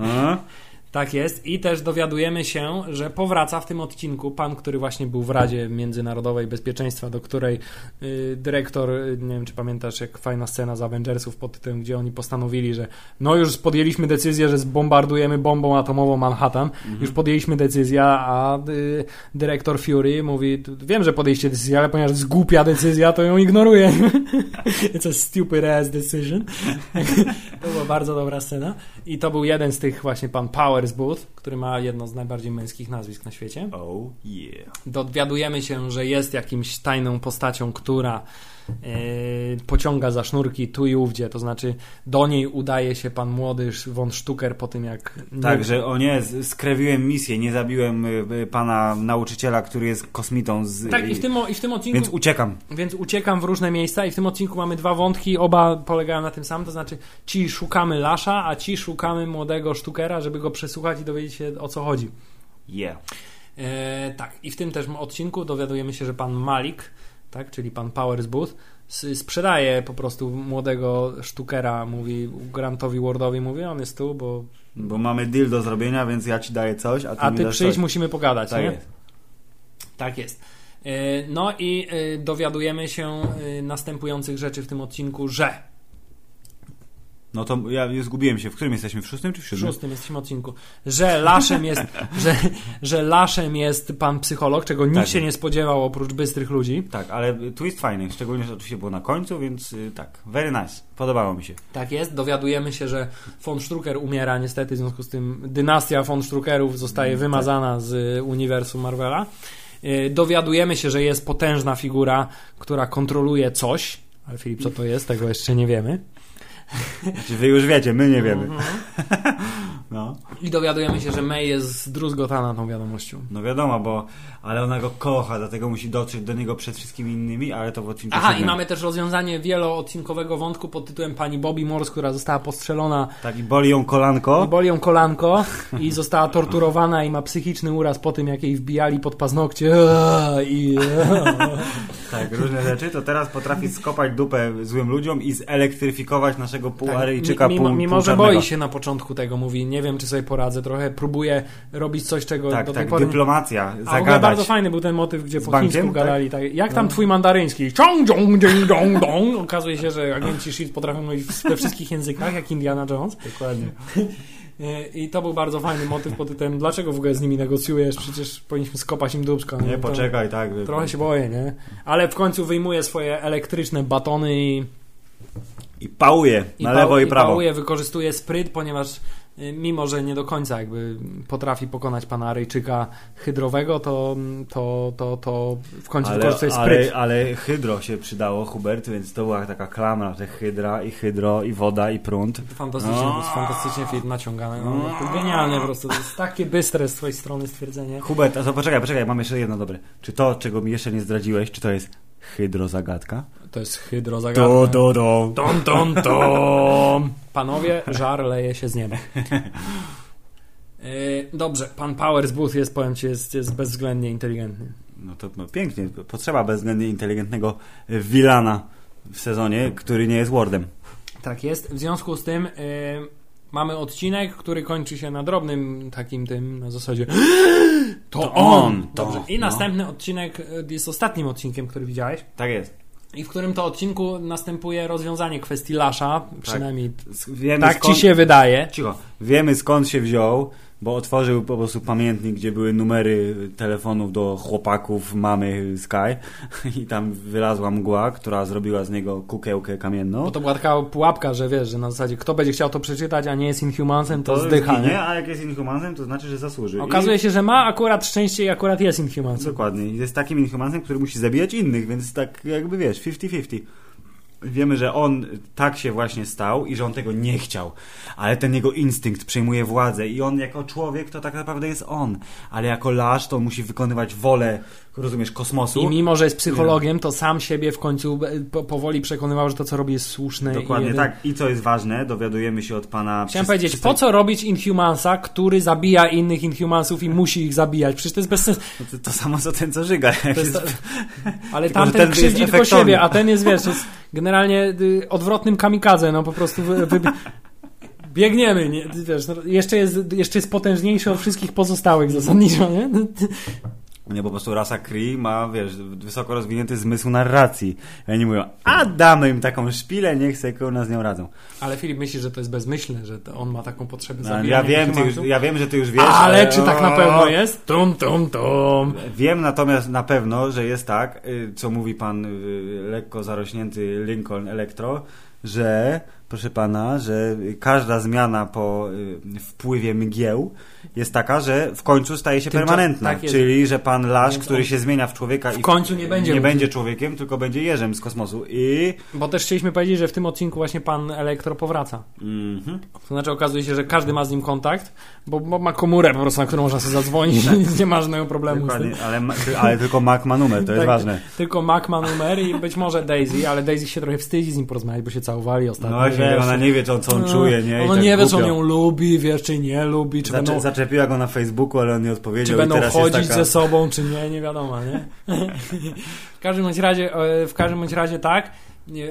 Tak jest. I też dowiadujemy się, że powraca w tym odcinku pan, który właśnie był w Radzie Międzynarodowej Bezpieczeństwa, do której y, dyrektor, y, nie wiem czy pamiętasz, jak fajna scena z Avengersów pod tytułem, gdzie oni postanowili, że no już podjęliśmy decyzję, że zbombardujemy bombą atomową Manhattan. Już podjęliśmy decyzję, a y, dyrektor Fury mówi, wiem, że podjęliście decyzję, ale ponieważ jest głupia decyzja, to ją ignoruję. It's a stupid ass decision. to była bardzo dobra scena. I to był jeden z tych właśnie pan Powers Booth, który ma jedno z najbardziej męskich nazwisk na świecie. Oh yeah. Dowiadujemy się, że jest jakimś tajną postacią, która pociąga za sznurki tu i ówdzie, to znaczy do niej udaje się pan młody von Stucker po tym jak... Tak, że o nie, skrewiłem misję, nie zabiłem y, y, pana nauczyciela, który jest kosmitą z... Tak, i w tym, i w tym odcinku... Więc uciekam. Więc uciekam w różne miejsca i w tym odcinku mamy dwa wątki, oba polegają na tym samym, to znaczy ci szukamy Lasza, a ci szukamy młodego Sztukera, żeby go przesłuchać i dowiedzieć się o co chodzi. Yeah. E, tak, i w tym też odcinku dowiadujemy się, że pan Malik, tak, czyli pan Powers Booth, sprzedaje po prostu młodego Sztukera, mówi Grantowi Wardowi, mówi, on jest tu, bo Bo mamy deal do zrobienia, więc ja ci daję coś, a ty, a mi ty dasz przyjdź, coś. musimy pogadać, Tak nie? jest. Tak jest. E, No i e, dowiadujemy się e, następujących rzeczy w tym odcinku, że No to ja zgubiłem się. W którym jesteśmy? W szóstym czy w w siódmym? szóstym jesteśmy odcinku, że Laszem jest, że, że Laszem jest pan psycholog, czego nikt Tak. się nie spodziewał oprócz bystrych ludzi. Tak, ale twist fajny, szczególnie, że oczywiście było na końcu, więc y, tak, very nice. Podobało mi się. Tak jest. Dowiadujemy się, że von Strucker umiera niestety, w związku z tym dynastia von Struckerów zostaje Mm, wymazana z y, uniwersum Marvela. Y, Dowiadujemy się, że jest potężna figura, która kontroluje coś, ale Filip, co to jest? Tego jeszcze nie wiemy. Znaczy, wy już wiecie, my nie wiemy. No. I dowiadujemy się, że May jest zdruzgotana tą wiadomością. no wiadomo, bo ale ona go kocha, dlatego musi dotrzeć do niego przed wszystkimi innymi, ale to w odcinku Aha, i siódmym. mamy też rozwiązanie wieloodcinkowego wątku pod tytułem pani Bobby Morse, która została postrzelona Tak, i boli ją kolanko. i boli ją kolanko i została torturowana i ma psychiczny uraz po tym, jak jej wbijali pod paznokcie i Tak, różne rzeczy. To teraz potrafi skopać dupę złym ludziom i zelektryfikować naszego półaryjczyka Tak, mimo, pół, mimo że półczarnego. boi się na początku tego, mówi, nie wiem, czy sobie poradzę, trochę próbuje robić coś, czego Tak, do tej tak, pory... dyplomacja, A w ogóle zagadać. bardzo fajny był ten motyw, gdzie Z po bankiem, chińsku tak? gadali, tak, jak tam No. twój mandaryński? Ciąg, dong, ding, dong, dong. Okazuje się, że agenci SHIELD potrafią mówić we wszystkich językach, jak Indiana Jones. Dokładnie. E, I to był bardzo fajny motyw pod tytułem, dlaczego w ogóle z nimi negocjujesz? Przecież powinniśmy skopać im dubsko. Nie, To- poczekaj, tak. Trochę się boję, nie? Ale w końcu wyjmuje swoje elektryczne batony i, I pałuje i na pał- lewo i i prawo. pałuje, wykorzystuje spryt, ponieważ mimo, że nie do końca jakby potrafi pokonać pana Aryjczyka hydrowego, to, to, to, to w końcu Ale, wykorzystuje spryt. ale, ale hydro się przydało, Hubert, więc to była taka klamra, że hydra i hydro i woda i prąd. Fantastycznie, No. fantastycznie film naciągany. No, no, genialnie po prostu. To jest takie bystre z twojej strony stwierdzenie. Hubert, a to poczekaj, poczekaj, mam jeszcze jedno dobre. Czy to, czego mi jeszcze nie zdradziłeś, czy to jest hydrozagadka? To jest hydro Do, do, do. Tom, tom, tom. Panowie, żar leje się z nieba. Yy, Dobrze, pan Powers Booth jest, powiem ci, jest, jest bezwzględnie inteligentny. No to no, pięknie. Potrzeba bezwzględnie inteligentnego Wilana w sezonie, który nie jest Wardem. Tak jest. W związku z tym yy, mamy odcinek, który kończy się na drobnym takim tym, na zasadzie To, To on! to, Dobrze. I no. następny odcinek e, jest ostatnim odcinkiem, który widziałeś. Tak jest. I w którym to odcinku następuje rozwiązanie kwestii Lasza. Przynajmniej S- Wiemy tak skąd... ci się wydaje. Cicho. Wiemy skąd się wziął, bo otworzył po prostu pamiętnik, gdzie były numery telefonów do chłopaków mamy Sky i tam wylazła mgła, która zrobiła z niego kukiełkę kamienną. Bo to była taka pułapka, że wiesz, że na zasadzie kto będzie chciał to przeczytać, a nie jest Inhumansem, to, zdycha. zginie, Nie? a jak jest Inhumansem, to znaczy, że zasłuży. Okazuje I... się, że ma akurat szczęście i akurat jest Inhumansem. Dokładnie. Jest takim Inhumansem, który musi zabijać innych, więc tak jakby wiesz, 50-50. Wiemy, że on tak się właśnie stał i że on tego nie chciał, ale ten jego instynkt przejmuje władzę i on jako człowiek to tak naprawdę jest on, ale jako lasz to on musi wykonywać wolę, rozumiesz, kosmosu. I mimo, że jest psychologiem, to sam siebie w końcu e, po, powoli przekonywał, że to, co robi, jest słuszne. Dokładnie i tak. I co jest ważne, dowiadujemy się od pana... Chciałem powiedzieć, po co robić Inhumansa, który zabija innych Inhumansów i musi ich zabijać? Przecież to jest bez sensu. No To, to samo co ten, co żyga. To jest, ale Tylko, tamten ten krzywdzi tylko siebie, a ten jest, wiesz, jest generalnie y, odwrotnym kamikadze, no po prostu wy, wy, biegniemy, nie? Wiesz, no, jeszcze, jest, jeszcze jest potężniejszy od wszystkich pozostałych zasadniczo, nie? Nie, po prostu rasa Kree ma, wiesz, wysoko rozwinięty zmysł narracji. I oni mówią, a damy im taką szpilę, niech sobie kurna z nią radzą. Ale Filip myśli, że to jest bezmyślne, że on ma taką potrzebę No, zabijania ja, wiem, już, ja wiem, że ty już wiesz. Ale czy tak na pewno jest? Tum, tum, tum. Wiem natomiast na pewno, że jest tak, y, co mówi pan y, lekko zarośnięty Lincoln Electro, że, proszę pana, że każda zmiana po y, wpływie mgieł jest taka, że w końcu staje się Tymczas- permanentna. tak czyli, że pan Lasz, Więc który on się zmienia w człowieka i w końcu nie będzie nie będzie człowiekiem, tylko będzie jeżem z kosmosu. I. Bo też chcieliśmy powiedzieć, że w tym odcinku właśnie pan Elektro powraca. Mhm. To znaczy okazuje się, że każdy ma z nim kontakt, bo, bo ma komórę po prostu, na którą można sobie zadzwonić, nic nie ma żadnego problemu tym. Ale, ale tylko Mac ma numer, to jest Tak, ważne. Tylko Mac ma numer i być może Daisy, ale Daisy się trochę wstydzi z nim porozmawiać, bo się całowali ostatnio. No właśnie, ona nie wie, co, co on No, czuje, nie? I Ona tak nie wie, czy on ją lubi, wiesz, czy nie lubi, czy Zacze- będą, Zaczepiła go na Facebooku, ale on nie odpowiedział. czy będą chodzić taka... ze sobą, czy nie, nie wiadomo, nie? w każdym bądź razie, e, w każdym bądź razie tak.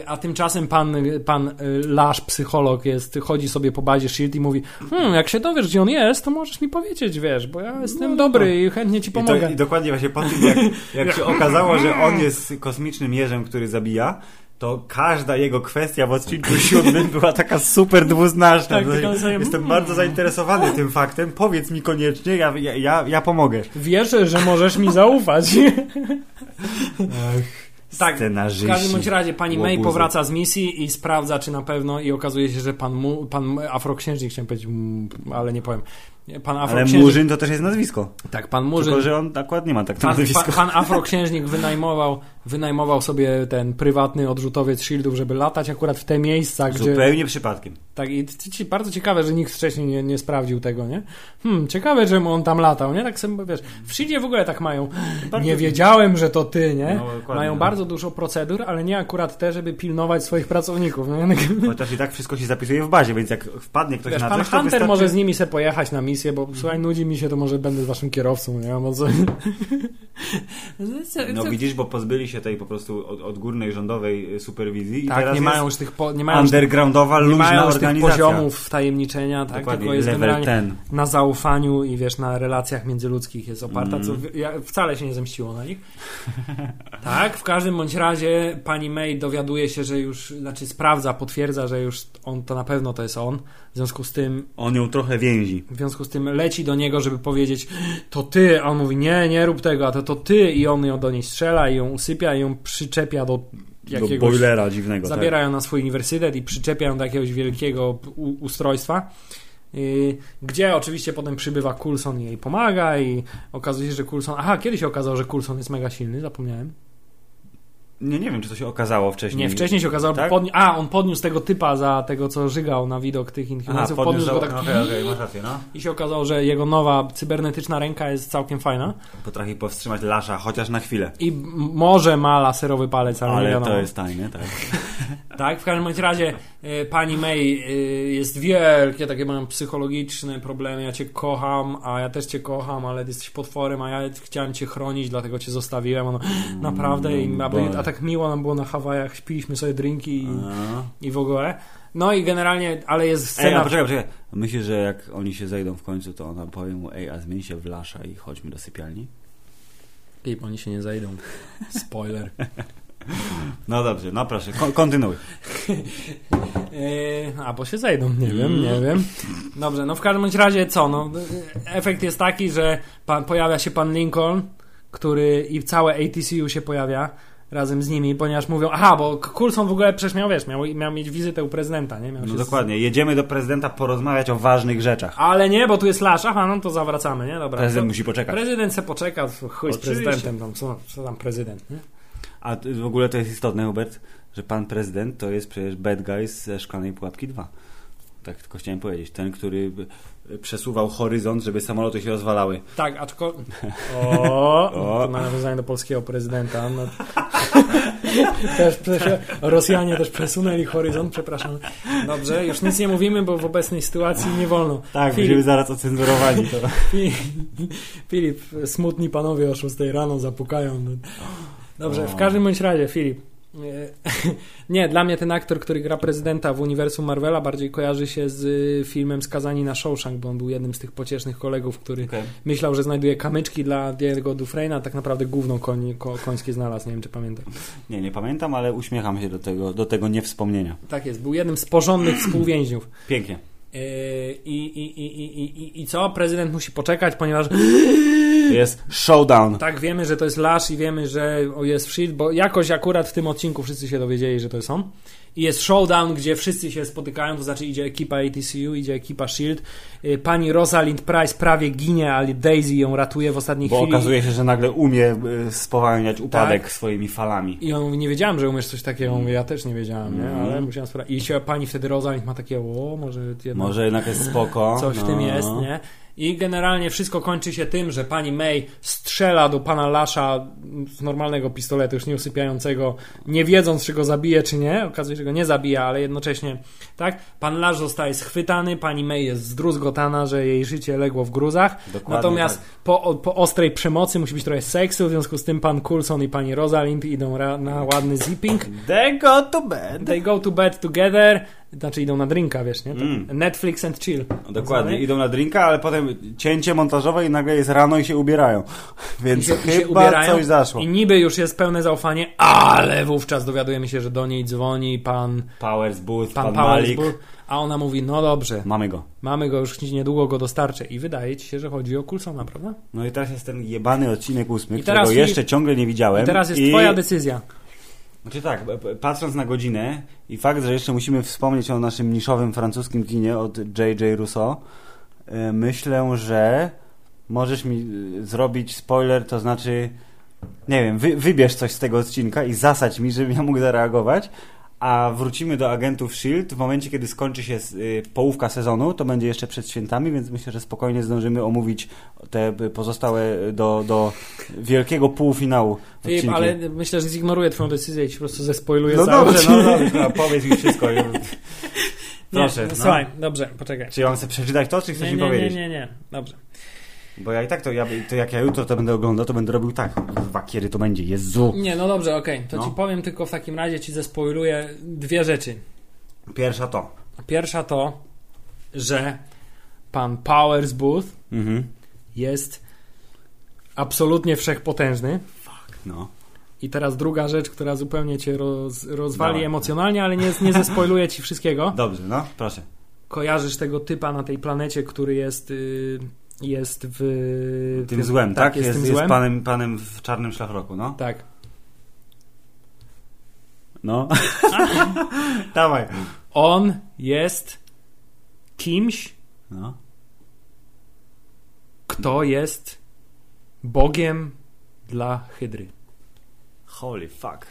A tymczasem pan, pan e, Lasz, psycholog, jest, chodzi sobie po bazie Shield i mówi: hmm, Jak się dowiesz, gdzie on jest, to możesz mi powiedzieć, wiesz, bo ja jestem dobry i chętnie ci I, to, pomogę. I dokładnie właśnie po tym, jak, jak się okazało, że on jest kosmicznym jeżem, który zabija, to każda jego kwestia w odcinku siódmym była taka super dwuznaczna. Tak, sobie- Jestem bardzo zainteresowany tym faktem. Powiedz mi koniecznie, ja, ja, ja, pomogę. Wiesz, że możesz mi zaufać. Tak, w każdym bądź razie pani May powraca z misji i sprawdza, czy na pewno i okazuje się, że pan, mu, pan afroksiężnik, chciałem powiedzieć, mm, ale nie powiem. Pan Ale. Murzyn to też jest nazwisko. Tak, pan Murzyn... Tylko, że on akurat nie ma tak Pan, nazwisko. pan, pan afroksiężnik wynajmował, wynajmował sobie ten prywatny odrzutowiec shieldów, żeby latać akurat w te miejsca, gdzie... Zupełnie przypadkiem. Tak, i bardzo ciekawe, że nikt wcześniej nie, nie sprawdził tego, nie? Hmm, ciekawe, że on tam latał, nie? Tak sobie, wiesz, w Shieldzie w ogóle tak mają. Bardzo- Nie wiedziałem, że to ty, nie? No, mają bardzo dużo procedur, ale nie akurat te, żeby pilnować swoich pracowników, nie? Chociaż i tak wszystko się zapisuje w bazie, więc jak wpadnie ktoś Wiesz, na pan coś, to Hunter wystarczy... może z nimi se pojechać na misję, bo słuchaj, nudzi mi się, to może będę z waszym kierowcą, nie? No, co? No widzisz, bo pozbyli się tej po prostu od, odgórnej rządowej superwizji i tak, teraz nie mają już tych, po, nie mają undergroundowa, nie luźna mają już tych organizacja. poziomów wtajemniczenia, tak? Dokładnie, Tylko jest generalnie ten. na zaufaniu i wiesz, na relacjach międzyludzkich jest oparta, Mm. co w- ja, wcale się nie zemściło na nich. tak, w każdym bądź razie pani May dowiaduje się, że już, znaczy sprawdza, potwierdza, że już on to na pewno to jest on. W związku z tym, On ją trochę więzi. w związku z tym leci do niego, żeby powiedzieć, to ty, a on mówi, nie, nie rób tego, a to to ty i on ją do niej strzela i ją usypia i ją przyczepia do Do jakiegoś boilera dziwnego. tak. Zabiera ją na swój uniwersytet i przyczepia ją do jakiegoś wielkiego ustrojstwa. Yy, gdzie oczywiście potem przybywa Coulson i jej pomaga i okazuje się, że Coulson... Aha, kiedyś się okazało, że Coulson jest mega silny, zapomniałem. Nie, nie wiem, czy to się okazało wcześniej. Nie, wcześniej się okazało, Tak? podni- a, on podniósł tego typa za tego, co żygał na widok tych Inhumansów, podniósł, podniósł go tak Okej, okej, masz rację, no. i się okazało, że jego nowa cybernetyczna ręka jest całkiem fajna Potrafi powstrzymać Lasza, chociaż na chwilę. i m- może ma laserowy palec, ale, nie Ale wiadomo. to jest tajne, tak. Tak, w każdym bądź razie e, pani May e, jest wielkie, takie mam psychologiczne problemy. Ja cię kocham, a ja też cię kocham, ale jesteś potworem, a ja chciałem cię chronić, dlatego cię zostawiłem. Ono, naprawdę, i, a, Boże. a tak miło nam było na Hawajach, piliśmy sobie drinki i, i w ogóle. No i generalnie, ale jest Ej, scena... a poczekaj, poczekaj. Myślisz, że jak oni się zejdą w końcu, to ona powie mu, ej, a zmień się w Lasza i chodźmy do sypialni? I oni się nie zejdą. Spoiler. No dobrze, no proszę, kon- kontynuuj. Yy, a bo się zejdą, nie wiem, nie wiem. Dobrze, no w każdym razie co? No, efekt jest taki, że pan, pojawia się pan Lincoln, który i całe ATCU się pojawia razem z nimi, ponieważ mówią, aha, bo Coulson w ogóle przecież miał, wiesz, miał, miał mieć wizytę u prezydenta, nie? Miał No dokładnie, jedziemy do prezydenta porozmawiać o ważnych rzeczach. Ale nie, bo tu jest Lasz, aha, no to zawracamy, nie? Dobra. Prezydent to, musi poczekać. Prezydent se poczeka, chuj z prezydentem, tam, co, co tam prezydent, nie? A w ogóle to jest istotne, Hubert, że pan prezydent to jest przecież bad guy ze Szklanej Pułapki 2. Tak tylko chciałem powiedzieć. Ten, który przesuwał horyzont, żeby samoloty się rozwalały. Tak, aczkolwiek... O, O. to nawiązanie do polskiego prezydenta. No. też, też, Rosjanie też przesunęli horyzont, przepraszam. Dobrze, już nic nie mówimy, bo w obecnej sytuacji nie wolno. Tak, Filip, będziemy zaraz ocenzurowani. To. Fi- Filip, smutni panowie o 6 rano zapukają. Dobrze, w każdym bądź razie, Filip. Nie, dla mnie ten aktor, który gra prezydenta w uniwersum Marvela bardziej kojarzy się z y, filmem Skazani na Shawshank, bo on był jednym z tych pociesznych kolegów, który Okej. myślał, że znajduje kamyczki dla Diego Dufresne'a, a tak naprawdę gówno koń, ko, końskie znalazł, nie wiem czy pamiętam. Nie, nie pamiętam, ale uśmiecham się do tego, do tego niewspomnienia. Tak jest, był jednym z porządnych współwięźniów. Pięknie. Yy, I, i, i, i, i, i, I co? Prezydent musi poczekać, ponieważ Jest showdown. tak wiemy, że to jest Lash i wiemy, że jest Shield, bo jakoś akurat w tym odcinku wszyscy się dowiedzieli, że to jest on. I jest showdown, gdzie wszyscy się spotykają, to znaczy idzie ekipa ATCU, idzie ekipa SHIELD. Yy, Pani Rosalind Price prawie ginie, ale Daisy ją ratuje w ostatniej Bo chwili. okazuje się, że nagle umie y, spowalniać upadek Tak. swoimi falami. I on nie wiedziałem, że umiesz coś takiego. Mówię, ja też nie wiedziałem, nie? Mhm. Ale musiałem sprawdzić. I się pani wtedy Rosalind ma takie, o, może jednak Może jednak jest spoko. coś w no. tym jest, nie? I generalnie wszystko kończy się tym, że pani May strzela do pana Lasza z normalnego pistoletu, już nieusypiającego, nie wiedząc, czy go zabije, czy nie. Okazuje się, że go nie zabija, ale jednocześnie, tak? Pan Lasz zostaje schwytany, pani May jest zdruzgotana, że jej życie legło w gruzach. Dokładnie Natomiast tak. po, po ostrej przemocy musi być trochę seksu, w związku z tym pan Coulson i pani Rosalind idą ra, na ładny zipping. They go to bed. They go to bed together, znaczy idą na drinka, wiesz, nie? To Mm. Netflix and chill. No, Dokładnie, idą na drinka, ale potem cięcie montażowe i nagle jest rano i się ubierają. I Więc się, i się chyba ubierają coś zaszło. i niby już jest pełne zaufanie, ale wówczas dowiadujemy się, że do niej dzwoni pan, Powers Booth, pan, pan, Powers, Malik. Bull, a ona mówi, no dobrze, Mamy go. mamy go już niedługo go dostarczę i wydaje ci się, że chodzi o Coulsona, prawda? No i teraz jest ten jebany odcinek ósmy, I którego jeszcze ciągle nie widziałem. I teraz jest I- twoja decyzja. Znaczy tak, patrząc na godzinę i fakt, że jeszcze musimy wspomnieć o naszym niszowym francuskim kinie od J.J. Rousseau, myślę, że możesz mi y, zrobić spoiler, to znaczy, nie wiem, wy, wybierz coś z tego odcinka i zasadź mi, żebym ja mógł zareagować, a wrócimy do agentów S.H.I.E.L.D. w momencie, kiedy skończy się y, połówka sezonu, to będzie jeszcze przed świętami, więc myślę, że spokojnie zdążymy omówić te pozostałe y, do, do wielkiego półfinału Filip, odcinki. ale myślę, że zignoruję twoją decyzję i ci po prostu zespoiluję No cały dobrze, no dobrze, no, powiedz mi wszystko. Nie, Proszę, no, no. Słuchaj, dobrze, poczekaj. Czy ja mam sobie przeczytać to, czy chcesz Nie, mi nie, nie, powiedzieć? nie, nie, dobrze. Bo ja i tak to, ja, to jak ja jutro to będę oglądał, to będę robił tak. Dwa kiery to będzie, Jezu. Nie, no dobrze, okej, to No. ci powiem tylko w takim razie, ci zespoiluję dwie rzeczy. Pierwsza to. Pierwsza to, że pan Powers Booth Mhm. jest absolutnie wszechpotężny. No. I teraz druga rzecz, która zupełnie cię roz, rozwali emocjonalnie, ale nie, nie zespoiluję ci wszystkiego. Dobrze, no, proszę. Kojarzysz tego typa na tej planecie, który jest, y, jest w... Tym złem, tak? jest, Jest, jest złem. panem, panem w czarnym szlafroku, no. Tak. No. Dawaj. On jest kimś, No. kto jest Bogiem dla Hydry. Holy fuck.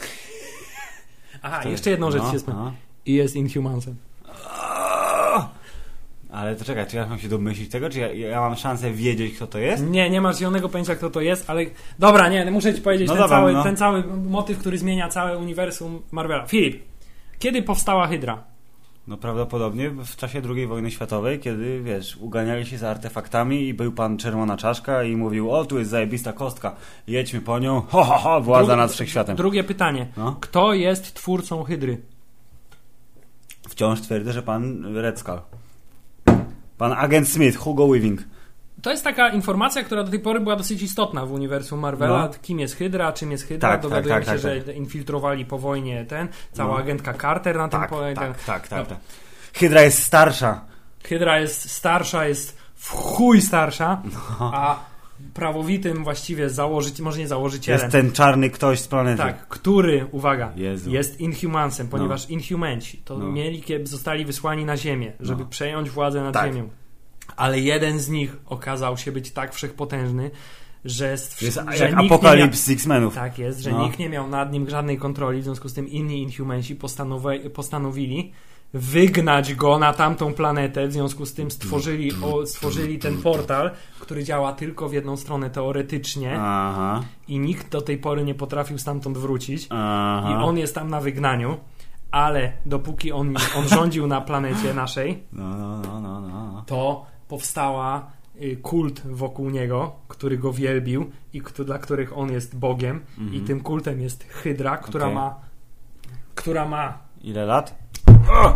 Aha, To jeszcze jedną rzecz no, się no. I jest Inhumansem. Ale to czekaj, czy ja mam się domyślić tego, czy ja, ja mam szansę wiedzieć, kto to jest? Nie, nie masz zielonego pojęcia, kto to jest, ale... Dobra, nie, muszę ci powiedzieć No ten, dobra, cały, no. ten cały motyw, który zmienia całe uniwersum Marvela. Filip, Kiedy powstała Hydra? No prawdopodobnie w czasie II wojny światowej, kiedy, wiesz, uganiali się za artefaktami i był pan Czerwona Czaszka i mówił, o, tu jest zajebista kostka, jedźmy po nią, ho, ho, ho, władza nad wszechświatem. Drugie pytanie. No. Kto jest twórcą Hydry? Wciąż twierdzę, że pan Red Skull. Pan agent Smith, Hugo Weaving. To jest taka informacja, która do tej pory była dosyć istotna w uniwersum Marvela. No. Kim jest Hydra, czym jest Hydra. Tak, tak, Dowiadujemy tak, się, tak, że infiltrowali po wojnie ten, cała No. agentka Carter na tym Tak, tak, tak, tak, No. tak. Hydra jest starsza. Hydra jest starsza, jest w chuj starsza, No. a prawowitym właściwie założycielem, może nie założycielem, Jest ten czarny ktoś z planety. tak, który, uwaga, Jezu. jest Inhumansem, ponieważ Inhumanci to No. mieli, zostali wysłani na Ziemię, żeby No. przejąć władzę nad Tak. Ziemią. Ale jeden z nich okazał się być tak wszechpotężny, że, stw- Jest że jak apokalips X-Menów. tak jest, że No. nikt nie miał nad nim żadnej kontroli, w związku z tym inni Inhumanci postanowi- postanowili wygnać go na tamtą planetę, w związku z tym stworzyli, o, stworzyli ten portal, który działa tylko w jedną stronę teoretycznie Aha, i nikt do tej pory nie potrafił stamtąd wrócić. aha. I on jest tam na wygnaniu, ale dopóki on, on rządził na planecie naszej, No, no, no, no, no. to powstała y, kult wokół niego, który go wielbił i kto, dla których on jest Bogiem. I tym kultem jest Hydra, która Mhm. Okej. ma która ma Ile lat?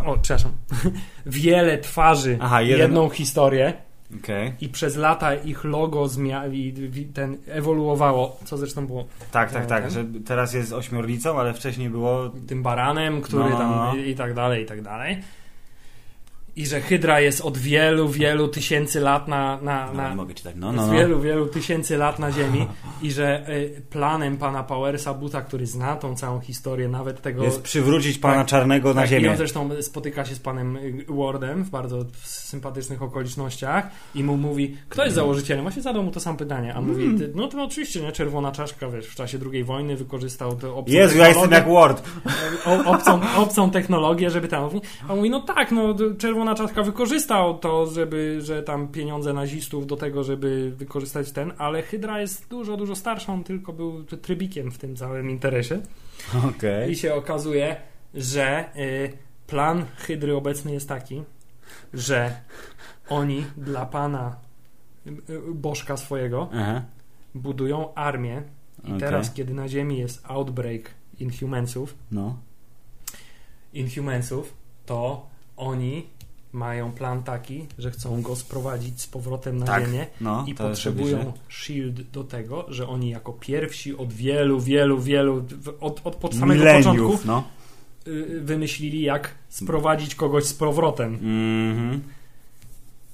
O, przepraszam, wiele twarzy, Aha, jeden- jedną historię Okej. i przez lata ich logo zmia- ten ewoluowało, co zresztą było Tak, tak, tak, Ten? że teraz jest ośmiornicą, ale wcześniej było... tym baranem, który No, tam i, i tak dalej, i tak dalej. I że Hydra jest od wielu, wielu tysięcy lat na, na, No, na nie mogę czytać, no, no, no. wielu, wielu tysięcy lat na Ziemi i że y, planem pana Powersa Buta, który zna tą całą historię, nawet tego... Jest przywrócić pana Tak, czarnego na tak, I ziemię. on zresztą spotyka się z panem y, Wardem w bardzo sympatycznych okolicznościach i mu mówi, kto jest założycielem? Właśnie zadał mu to sam pytanie, a mówi, Mm. ty, no to oczywiście, nie, czerwona czaszka, wiesz, w czasie II wojny wykorzystał to obcą Jezu, ja jestem jak Ward. o, obcą, obcą technologię, żeby tam. A on mówi, no tak, no czerwona czaszka wykorzystał to, żeby, że tam pieniądze nazistów do tego, żeby wykorzystać ten, ale Hydra jest dużo, dużo starsza, on tylko był trybikiem w tym całym interesie. Okej. I się okazuje, że y, plan Hydry obecny jest taki, że oni dla pana y, y, Bożka swojego Aha. budują armię i Okej. teraz, kiedy na Ziemi jest outbreak Inhumansów, No. Inhumansów, to oni mają plan taki, że chcą go sprowadzić z powrotem na Tak, Ziemię no, i potrzebują. SHIELD do tego, że oni jako pierwsi od wielu, wielu, wielu, od, od, od samego Mileniów, początku no. y, wymyślili, jak sprowadzić kogoś z powrotem. Mhm.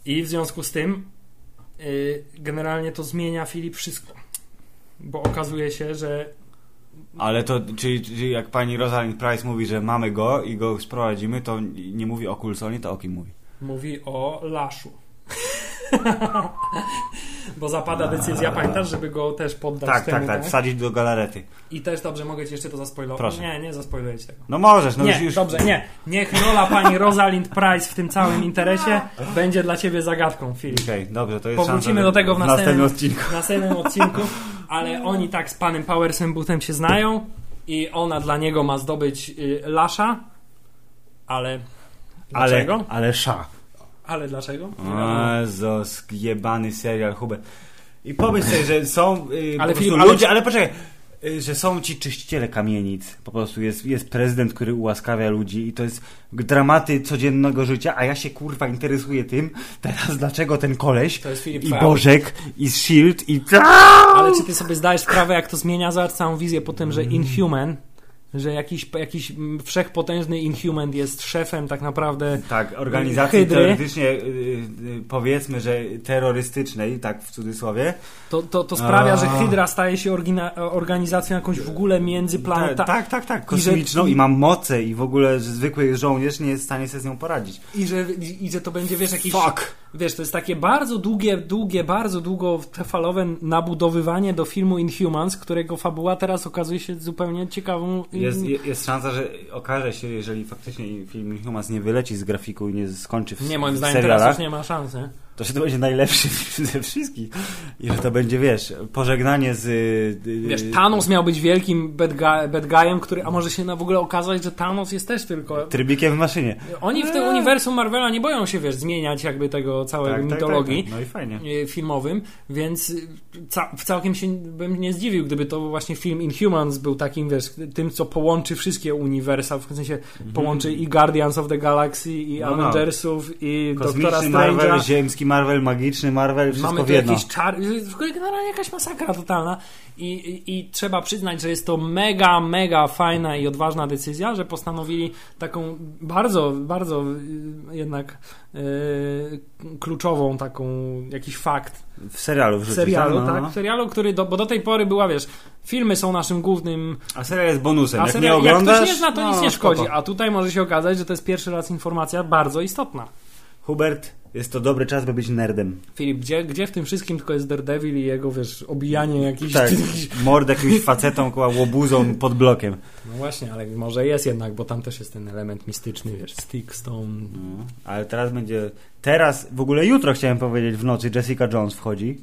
I w związku z tym y, generalnie to zmienia Filip wszystko. Bo okazuje się, że Ale to, czyli, czyli jak pani Rosalind Price mówi, że mamy go i go sprowadzimy, to nie mówi o Coulsonie, to o kim mówi? mówi o Laszu. Bo zapada decyzja, pamiętasz, żeby go też poddać Tak, temu, tak, tak, wsadzić do galarety. I też dobrze, mogę ci jeszcze to zaspoilować. Proszę. Nie, nie zaspoiluję ci tego. No możesz, no nie, już, już. dobrze, nie. Niech rola pani Rosalind Price w tym całym interesie będzie dla ciebie zagadką, Filip. Okej, dobrze, to jest Powrócimy do tego w następnym następnym, odcinku. w następnym odcinku, ale oni tak z panem Powersem Bootem się znają i ona dla niego ma zdobyć y, Lasza, ale Ale, dlaczego? ale sza. Ale dlaczego? Jezus, jebany serial, Hubert. I pomyśl sobie, że są y, Ale po ale- ludzie, ale poczekaj, y, że są ci czyściciele kamienic. Po prostu jest, jest prezydent, który ułaskawia ludzi i to jest dramaty codziennego życia, a ja się kurwa interesuję tym teraz, dlaczego ten koleś To jest Filip i. Bożek i Shield i... Ale czy ty sobie zdajesz sprawę, jak to zmienia całą wizję po tym, że Inhuman, że jakiś, jakiś wszechpotężny Inhuman jest szefem tak naprawdę Tak, organizacji Hydry. teoretycznie y, y, powiedzmy, że terrorystycznej, tak w cudzysłowie. To, to, to sprawia, że A. Hydra staje się orgina- organizacją jakąś w ogóle Ta, międzyplanetarną. tak, tak, tak, I że- kosmiczną i, mam moce i w ogóle że zwykły żołnierz nie jest w stanie sobie z nią poradzić. I że, i, I że to będzie, wiesz, jakiś... Fuck! Wiesz, to jest takie bardzo długie, długie, bardzo długofalowe nabudowywanie do filmu Inhumans, którego fabuła teraz okazuje się zupełnie ciekawą. Jest, je- jest szansa, że okaże się, jeżeli faktycznie film Humans nie wyleci z grafiku i nie skończy w Nie, moim w zdaniem serialach, teraz już nie ma szansy. To, że to będzie najlepszy ze wszystkich. I że to będzie, wiesz, pożegnanie z... y, Wiesz, Thanos miał być wielkim bad, guy, bad guyem, który, a może się na w ogóle okazać, że Thanos jest też tylko... Trybikiem w maszynie. Oni w tym Eee. uniwersum Marvela nie boją się, wiesz, zmieniać jakby tego całego Tak, tak, mitologii. tak, tak. No e, filmowym, więc y, ca całkiem się bym nie zdziwił, gdyby to właśnie film Inhumans był takim, wiesz, tym, co połączy wszystkie uniwersa, w sensie połączy i Guardians of the Galaxy, i Mhm. No, no. Avengersów, i Doktora Kosmiczny Marvel, Strange'a. Marvel, magiczny Marvel, wszystko Mamy w jedno. jakieś czar... W ogóle generalnie jakaś masakra totalna I, i, i trzeba przyznać, że jest to mega, mega fajna i odważna decyzja, że postanowili taką bardzo, bardzo y, jednak y, kluczową taką, jakiś fakt W serialu w serialu, no, tak? no. W serialu, który, do, bo do tej pory była, wiesz, filmy są naszym głównym A serial jest bonusem. a Jak serial, nie oglądasz, jak ktoś nie zna, to no, nic nie szkodzi. A tutaj może się okazać, że to jest pierwszy raz informacja bardzo istotna. Hubert, jest to dobry czas, by być nerdem. Filip, gdzie, gdzie w tym wszystkim tylko jest Daredevil i jego, wiesz, obijanie jakichś... Tak, mord jakimś facetom, koła łobuzą pod blokiem. No właśnie, ale może jest jednak, bo tam też jest ten element mistyczny, wiesz, stick, stone. No, ale teraz będzie... Teraz, w ogóle jutro chciałem powiedzieć, w nocy Jessica Jones wchodzi.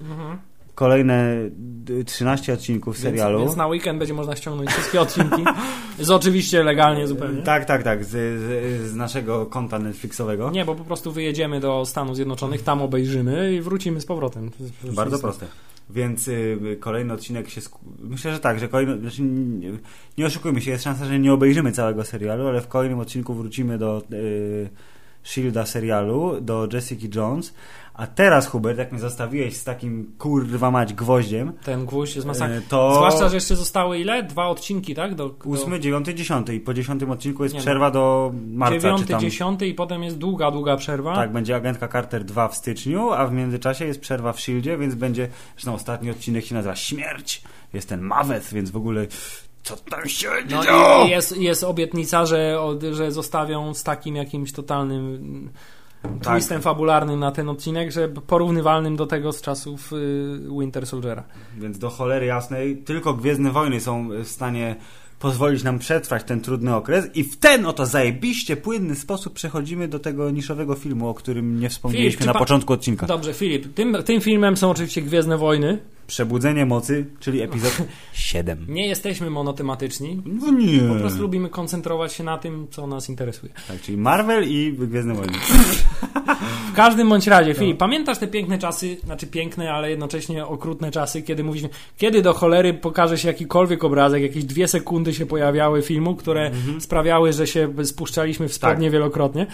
Kolejne d- 13 odcinków serialu. Więc, więc na weekend będzie można ściągnąć wszystkie odcinki. z oczywiście legalnie zupełnie. Tak, tak, tak, z, z, z naszego konta Netflixowego. Nie, bo po prostu wyjedziemy do Stanów Zjednoczonych, tam obejrzymy i wrócimy z powrotem. Bardzo proste. Więc y, kolejny odcinek się. Sku... Myślę, że tak, że kolejny. Znaczy, nie, nie oszukujmy się, jest szansa, że nie obejrzymy całego serialu, ale w kolejnym odcinku wrócimy do y, Shielda serialu, do Jessica Jones. A teraz, Hubert, jak mnie zostawiłeś z takim kurwa mać gwoździem, Ten gwóźdź jest masakra. y, to. Zwłaszcza, że jeszcze zostały ile? Dwa odcinki, tak? Do, do... Ósmy, dziewiąty, dziesiąty i po dziesiątym odcinku jest Nie no. przerwa do marca. Dziewiąty, czy tam... dziesiąty i potem jest długa, długa przerwa. Tak, będzie Agentka Carter 2 w styczniu, a w międzyczasie jest przerwa w Shieldzie, więc będzie, zresztą ostatni odcinek się nazywa Śmierć. Jest ten Maweth, więc w ogóle co tam się No i jest, jest obietnica, że, że zostawią z takim jakimś totalnym Tak. twistem fabularnym na ten odcinek, że porównywalnym do tego z czasów y, Winter Soldiera. Więc do cholery jasnej, tylko Gwiezdne Wojny są w stanie pozwolić nam przetrwać ten trudny okres i w ten oto zajebiście płynny sposób przechodzimy do tego niszowego filmu, o którym nie wspomnieliśmy Filip, na pa- początku odcinka. Dobrze, Filip, tym, tym filmem są oczywiście Gwiezdne Wojny. Przebudzenie mocy, czyli epizod 7. Nie jesteśmy monotematyczni. No nie. Po prostu lubimy koncentrować się na tym, co nas interesuje. Tak, czyli Marvel i Gwiezdne Wojny. W każdym bądź No. razie, Filip, pamiętasz te piękne czasy, znaczy piękne, ale jednocześnie okrutne czasy, kiedy mówiliśmy, kiedy do cholery pokaże się jakikolwiek obrazek, jakieś dwie sekundy się pojawiały filmu, które Mhm. sprawiały, że się spuszczaliśmy w spodnie Tak. wielokrotnie.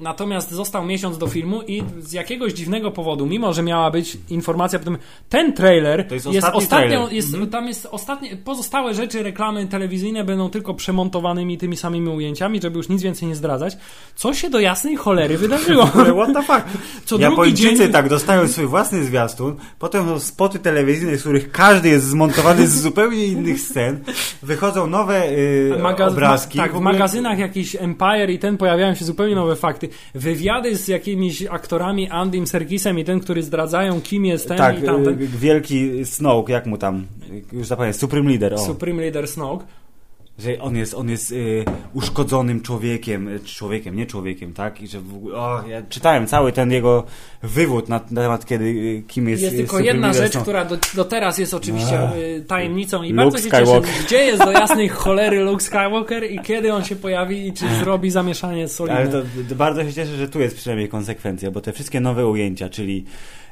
Natomiast został miesiąc do filmu i z jakiegoś dziwnego powodu, mimo że miała być informacja, potem ten trailer To jest jest ostatni ostatnią, jest, Mhm. tam jest ostatnie, pozostałe rzeczy, reklamy telewizyjne będą tylko przemontowanymi tymi samymi ujęciami, żeby już nic więcej nie zdradzać. Co się do jasnej cholery wydarzyło? What the fuck? Co Japończycy dzień- tak dostają swój własny zwiastun, potem są spoty telewizyjne, z których każdy jest zmontowany z zupełnie innych scen. Wychodzą nowe y, Magaz- obrazki. Tak, w w magazynach jakiś Empire i ten pojawiają się zupełnie nowe fakty. Wywiady z jakimiś aktorami, Andym Serkisem i ten, który zdradzają, kim jest ten Tak, i tamten. y, wielki Snoke, jak mu tam, już zapomniałem, Supreme Leader, o. Supreme Leader Snoke. Że on jest, on jest y, uszkodzonym człowiekiem, y, człowiekiem, nie człowiekiem, tak? I że w ogóle, o, ja czytałem cały ten jego wywód na, na temat, kiedy, y, kim jest Jest tylko jedna rzecz, Snoke. która do, do teraz jest oczywiście y, tajemnicą i Luke bardzo się Skywalker. cieszę, gdzie jest do jasnej cholery Luke Skywalker i kiedy on się pojawi i czy zrobi zamieszanie solidne. Ale to, to bardzo się cieszę, że tu jest przynajmniej konsekwencja, bo te wszystkie nowe ujęcia, czyli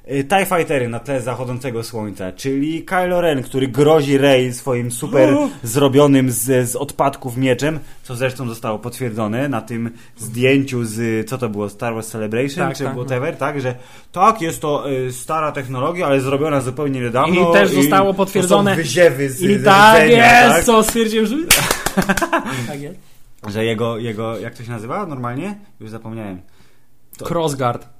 TIE Fightery na tle zachodzącego słońca, czyli Kylo Ren, który grozi Rey swoim super zrobionym z, z odpadków mieczem, co zresztą zostało potwierdzone na tym zdjęciu z, co to było, Star Wars Celebration, Tak, czy tak, whatever, tak, że tak, jest to y, stara technologia, ale zrobiona zupełnie niedawno. I też zostało potwierdzone. To są wyziewy z, I tak rdzenia, jest, tak? co stwierdziłem, że... tak jest. Że jego, jego, jak to się nazywa normalnie? Już zapomniałem. To- Crossguard.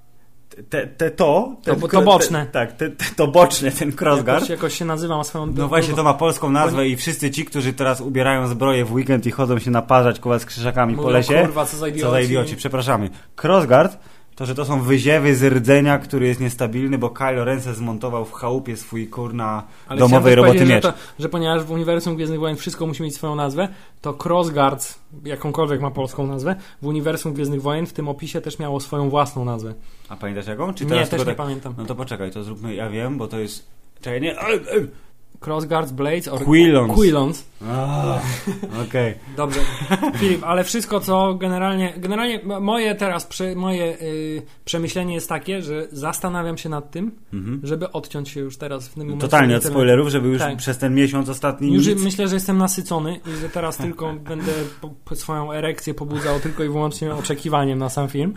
Te, te to, ten, To- to boczne. Te, tak, te, te, to boczne, ten crossguard. Jakoś, jakoś się nazywa, ma swoją... No właśnie, to ma polską nazwę i wszyscy ci, którzy teraz ubierają zbroję w weekend i chodzą się naparzać koła z krzyżakami po Mówią, lesie. Kurwa, co za idioci. Co za idioci, przepraszamy. Crossguard To, że to są wyziewy z rdzenia, który jest niestabilny, bo Kylo Ren se zmontował w chałupie swój kurna Ale domowej roboty miecz. Że, to, że ponieważ w uniwersum Gwiezdnych Wojen wszystko musi mieć swoją nazwę, to Crossguards, jakąkolwiek ma polską nazwę, w uniwersum Gwiezdnych Wojen w tym opisie też miało swoją własną nazwę. A pamiętasz jaką? Czy Nie, też nie tak- pamiętam. No to poczekaj, to zróbmy, ja wiem, bo to jest... Czekaj, nie... Crossguards, Blades or Quillons. Quillons. A, Okej. Dobrze, Filip, ale wszystko co generalnie, generalnie moje teraz, prze, moje y, przemyślenie jest takie, że zastanawiam się nad tym, Mhm. żeby odciąć się już teraz w tym momencie. Totalnie od spoilerów, żeby już Tak. przez ten miesiąc ostatni Już nic... myślę, że jestem nasycony i że teraz tylko będę po, swoją erekcję pobudzał tylko i wyłącznie oczekiwaniem na sam film.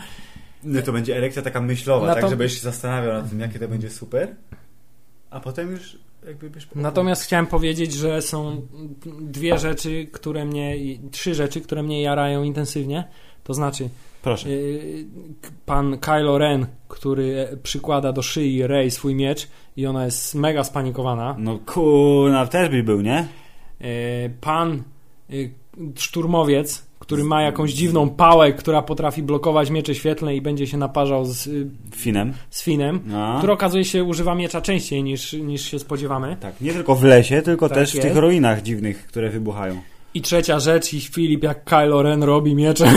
No to będzie elekcja taka myślowa, Na tak, to- żebyś się zastanawiał nad tym, jakie to będzie super, a potem już jakby byś... Natomiast chciałem powiedzieć, że są dwie rzeczy, które mnie, trzy rzeczy, które mnie jarają intensywnie. To znaczy, Proszę. k- pan Kylo Ren, który e, przykłada do szyi Rey swój miecz i ona jest mega spanikowana. No kurna, też by był, nie? Yy, pan yy, szturmowiec, który ma jakąś dziwną pałę, która potrafi blokować miecze świetlne i będzie się naparzał z, yy, Finem. z Finem, No. który okazuje się używa miecza częściej niż, niż się spodziewamy. Tak, nie tylko w lesie, tylko Tak też w jest. tych ruinach dziwnych, które wybuchają. I trzecia rzecz, i Filip jak Kylo Ren robi miecze.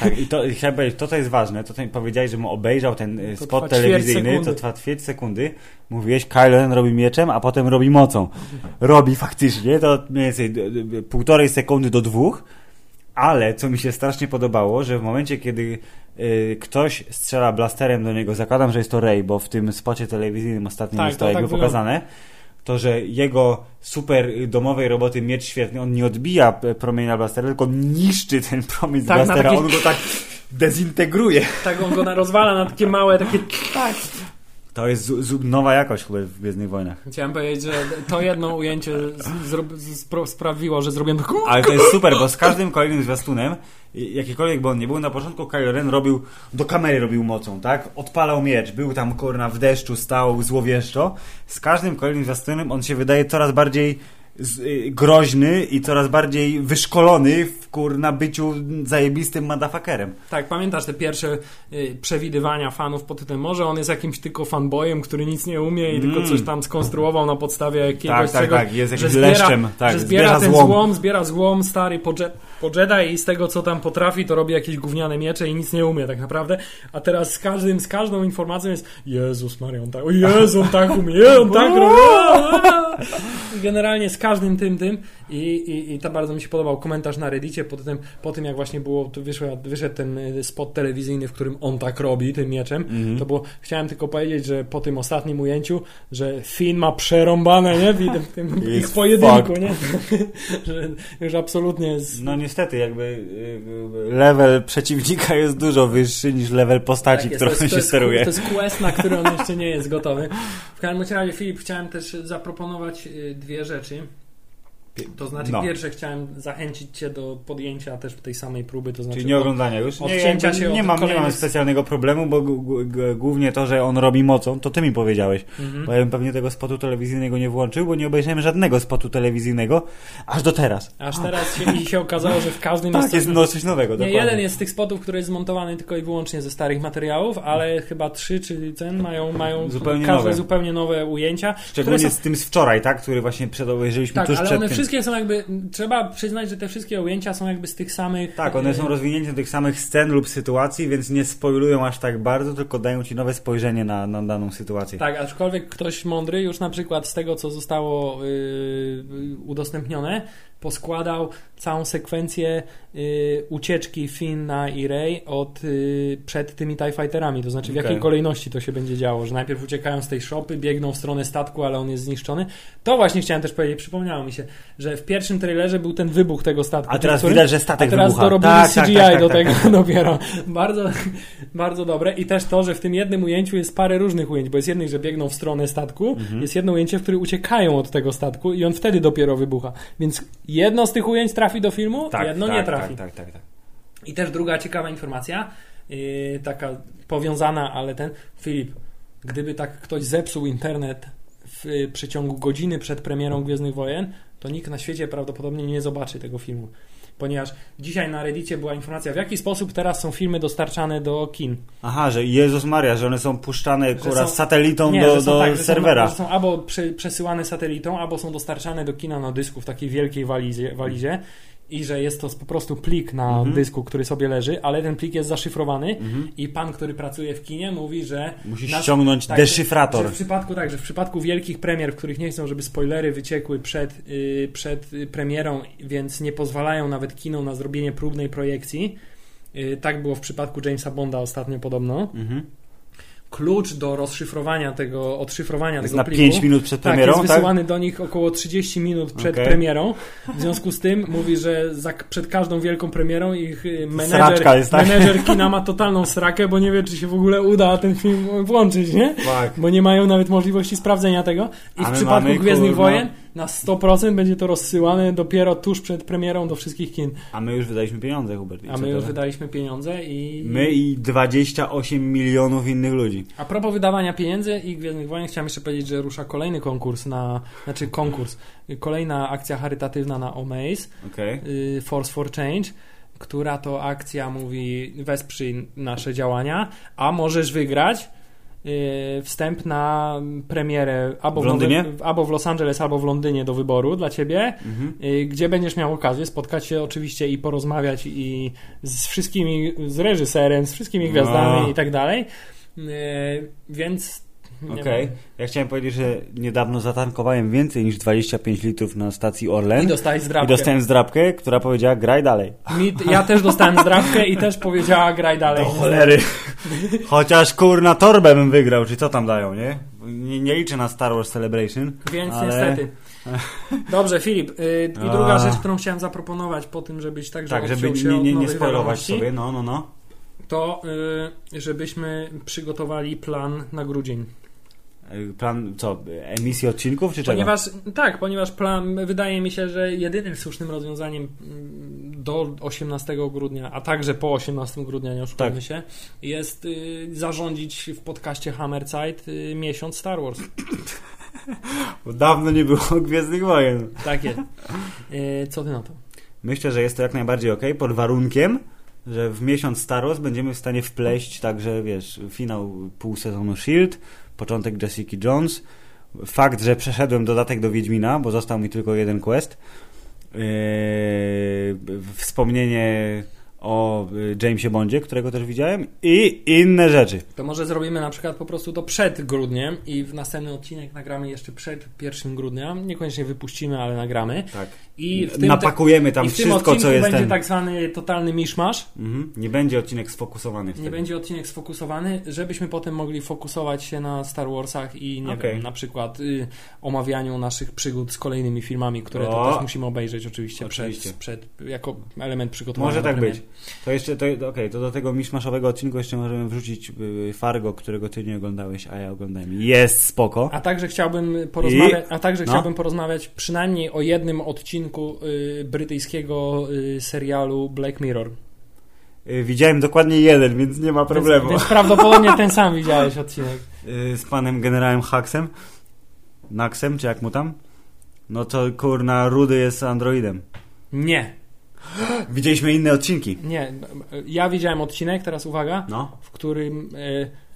Tak, i to chciałem powiedzieć, to co jest ważne, to, powiedziałeś, że mu obejrzał ten y, To spot telewizyjny, sekundy. to trwa ćwierć sekundy. Mówiłeś, Kylo Ren robi mieczem, a potem robi mocą. Robi faktycznie, to mniej więcej półtorej sekundy do dwóch, ale co mi się strasznie podobało, że w momencie, kiedy y, ktoś strzela blasterem do niego, zakładam, że jest to Rey, bo w tym spocie telewizyjnym ostatnim Tak, jest to to jakby tak pokazane, to, że jego super domowej roboty miecz świetny, on nie odbija p- promienia blastera, tylko niszczy ten promień z Tak, blastera, takie- on go tak dezintegruje. Tak on go na- rozwala na takie małe, takie... To jest nowa jakość chyba w Gwiezdnych Wojnach. Chciałem powiedzieć, że to jedno ujęcie sprawiło, że zrobiłem. Ale to jest super, bo z każdym kolejnym zwiastunem, jakikolwiek by on nie był, na początku Kylo Ren robił, do kamery robił mocą, tak? Odpalał miecz, był tam kurna w deszczu, stał złowieszczo. Z każdym kolejnym zwiastunem on się wydaje coraz bardziej z, y, groźny i coraz bardziej wyszkolony w kurna byciu zajebistym motherfuckerem. Tak, pamiętasz te pierwsze y, przewidywania fanów pod tytułem może on jest jakimś tylko fanboyem, który nic nie umie i tylko Mm. coś tam skonstruował na podstawie jakiegoś Tak, tak, czegoś, tak, jest jakimś zbiera, leszczem, tak, że zbiera, zbiera ten złom. złom. zbiera złom stary po, po Jedi i z tego co tam potrafi to robi jakieś gówniane miecze i nic nie umie tak naprawdę, a teraz z każdym, z każdą informacją jest Jezus Maria, on tak, o Jezu, on tak umie, on tak robi generalnie z każdym tym, tym i, i, i to bardzo mi się podobał komentarz na Reddicie po tym, po tym jak właśnie było, tu wyszedł, wyszedł ten y, spot telewizyjny, w którym on tak robi tym mieczem, Mhm. to było, chciałem tylko powiedzieć, że po tym ostatnim ujęciu, że Finn ma przerąbane, nie, w tym, tym ich pojedynku, nie, że już absolutnie jest, No niestety, jakby y, level przeciwnika jest dużo wyższy niż level postaci, Tak jest, którą to jest- się steruje. To jest quest, na który on jeszcze nie jest gotowy. W każdym razie, Filip, chciałem też zaproponować y, dwie rzeczy. To znaczy, No. pierwsze chciałem zachęcić Cię do podjęcia też tej samej próby, to znaczy Czyli nie oglądania już? Nie, odcięcia jakby się nie, od mam, nie mam kolejnych- specjalnego problemu, bo głównie to, że on robi mocą, to ty mi powiedziałeś. Mhm. Bo ja bym pewnie tego spotu telewizyjnego nie włączył, bo nie obejrzałem żadnego spotu telewizyjnego aż do teraz. Aż teraz się, się okazało, że w każdym Tak, jest... jest no, coś nowego, nie, dokładnie. jeden jest z tych spotów, który jest zmontowany tylko i wyłącznie ze starych materiałów, ale chyba trzy, czyli ten mają, mają Zupełnie każde nowe. zupełnie nowe ujęcia. Szczególnie są- z tym z wczoraj, tak? Który właśnie przed, obejrzeliśmy Tak, tuż przed tym. Wszystkie są jakby, trzeba przyznać, że te wszystkie ujęcia są jakby z tych samych... Tak, one e, są rozwinięte tych samych scen lub sytuacji, więc nie spoilują aż tak bardzo, tylko dają ci nowe spojrzenie na, na daną sytuację. Tak, aczkolwiek ktoś mądry już na przykład z tego, co zostało yy, udostępnione, poskładał całą sekwencję yy, ucieczki Finna i Rey od yy, przed tymi TIE Fighterami, to znaczy w Okej. jakiej kolejności to się będzie działo, że najpierw uciekają z tej szopy, biegną w stronę statku, ale on jest zniszczony. To właśnie chciałem też powiedzieć, przypomniało mi się, że w pierwszym trailerze był ten wybuch tego statku. A teraz który- widać, że a statek teraz wybucha. dorobili Tak, tak, CGI tak, tak, do tak, tego tak. dopiero. Bardzo, bardzo dobre. I też to, że w tym jednym ujęciu jest parę różnych ujęć, bo jest jednej, że biegną w stronę statku, Mhm. jest jedno ujęcie, w którym uciekają od tego statku i on wtedy dopiero wybucha. Więc jedno z tych ujęć trafi do filmu, Tak, jedno tak, nie trafi. Tak, tak, tak, tak. I też druga ciekawa informacja, yy, taka powiązana, ale ten Filip, gdyby tak ktoś zepsuł internet w y, przeciągu godziny przed premierą Gwiezdnych Wojen, to nikt na świecie prawdopodobnie nie zobaczy tego filmu. Ponieważ dzisiaj na Reddicie była informacja, w jaki sposób teraz są filmy dostarczane do kin. Aha, że Jezus Maria, że one są puszczane kurwa, są- satelitą Nie, do, do tak, serwera. Są, że są albo prze, przesyłane satelitą, albo są dostarczane do kina na dysku w takiej wielkiej walizie, walizie i że jest to po prostu plik na Mhm. dysku, który sobie leży, ale ten plik jest zaszyfrowany i pan, który pracuje w kinie mówi, że Musisz nasz- ściągnąć tak, deszyfrator. Że w przypadku tak, że w przypadku wielkich premier, w których nie chcą, żeby spoilery wyciekły przed, y, przed y, premierą, więc nie pozwalają nawet kinom na zrobienie próbnej projekcji. Y, tak było w przypadku Jamesa Bonda ostatnio podobno. Mhm. Klucz do rozszyfrowania tego, odszyfrowania Jest tego na pliku. 5 minut przed tak, premierą, jest tak? wysyłany do nich około 30 minut przed Okej. premierą. W związku z tym mówi, że za, przed każdą wielką premierą ich y, menedżer, jest, tak? menedżer kina ma totalną srakę, bo nie wie, czy się w ogóle uda ten film włączyć, nie? Tak. Bo nie mają nawet możliwości sprawdzenia tego. I w przypadku mamy, Gwiezdnych kurwa- Wojen na 100% będzie to rozsyłane dopiero tuż przed premierą do wszystkich kin. A my już wydaliśmy pieniądze, Hubert. A my już wydaliśmy pieniądze i... My i 28 milionów innych ludzi. A propos wydawania pieniędzy i Gwiezdnych Wojen, chciałem jeszcze powiedzieć, że rusza kolejny konkurs na... Znaczy konkurs. Kolejna akcja charytatywna na Omaze. Okej. y, Force for Change, która to akcja mówi wesprzyj nasze działania, a możesz wygrać wstęp na premierę albo W Londynie? Nowy- albo w Los Angeles, albo w Londynie do wyboru dla ciebie, Mhm. y, gdzie będziesz miał okazję spotkać się oczywiście i porozmawiać i z wszystkimi, z reżyserem, z wszystkimi gwiazdami No. i tak dalej. Y, Więc Okej. wiem. Ja chciałem powiedzieć, że niedawno zatankowałem więcej niż 25 litrów na stacji Orlen. I dostałeś I zdrabkę. dostałem zdrabkę, która powiedziała graj dalej. Mi, ja też dostałem zdrabkę i też powiedziała graj dalej. cholery. Chociaż kurna torbę bym wygrał, czy co tam dają, nie? Nie, nie liczę na Star Wars Celebration. Więc ale... niestety. Dobrze, Filip. Y, I A. druga rzecz, którą chciałem zaproponować po tym, żebyś także Tak, żeby nie, nie, nie spoilować sobie, no, no, no. to y, żebyśmy przygotowali plan na grudzień. Y, Plan, co, emisji odcinków, czy czego? Ponieważ, tak, ponieważ plan, wydaje mi się, że jedynym słusznym rozwiązaniem mm, do 18 grudnia, a także po 18 grudnia, nie oszukujmy Tak. się, jest y, zarządzić w podcaście Hammerzeit y, miesiąc Star Wars. Bo Dawno nie było Gwiezdnych Wojen. Tak jest. Y, co ty na to? Myślę, że jest to jak najbardziej ok, pod warunkiem, że w miesiąc Star Wars będziemy w stanie wpleść także, wiesz, finał pół sezonu S.H.I.E.L.D., początek Jessica Jones, fakt, że przeszedłem dodatek do Wiedźmina, bo został mi tylko jeden quest, yy, wspomnienie o y, Jamesie Bondzie, którego też widziałem i inne rzeczy. To może zrobimy na przykład po prostu to przed grudniem i w następny odcinek nagramy jeszcze przed 1 grudnia. Niekoniecznie wypuścimy, ale nagramy. Tak. I tym, Napakujemy tam i wszystko, co jest będzie ten... tak zwany totalny miszmasz. Mhm. Nie będzie odcinek sfokusowany wtedy. Nie będzie odcinek sfokusowany, żebyśmy potem mogli fokusować się na Star Warsach i nie Okej. wiem, na przykład y, omawianiu naszych przygód z kolejnymi filmami, które to O! też musimy obejrzeć oczywiście, Oczywiście. Przed, przed, jako element przygotowania. Może tak być. To jeszcze, to, okej, to do tego miszmaszowego odcinku jeszcze możemy wrzucić y, Fargo, którego ty nie oglądałeś, a ja oglądałem. Jest spoko. A także chciałbym porozmawiać, a także No. chciałbym porozmawiać przynajmniej o jednym odcinku y, brytyjskiego y, serialu Black Mirror. Y, Widziałem dokładnie jeden, więc nie ma problemu. Więc, więc prawdopodobnie ten sam widziałeś odcinek. Y, Z panem generałem Haxem, Naxem, czy jak mu tam? No to kurna, Rudy jest androidem. Nie, Widzieliśmy inne odcinki. nie. Ja widziałem odcinek, teraz uwaga, No. w którym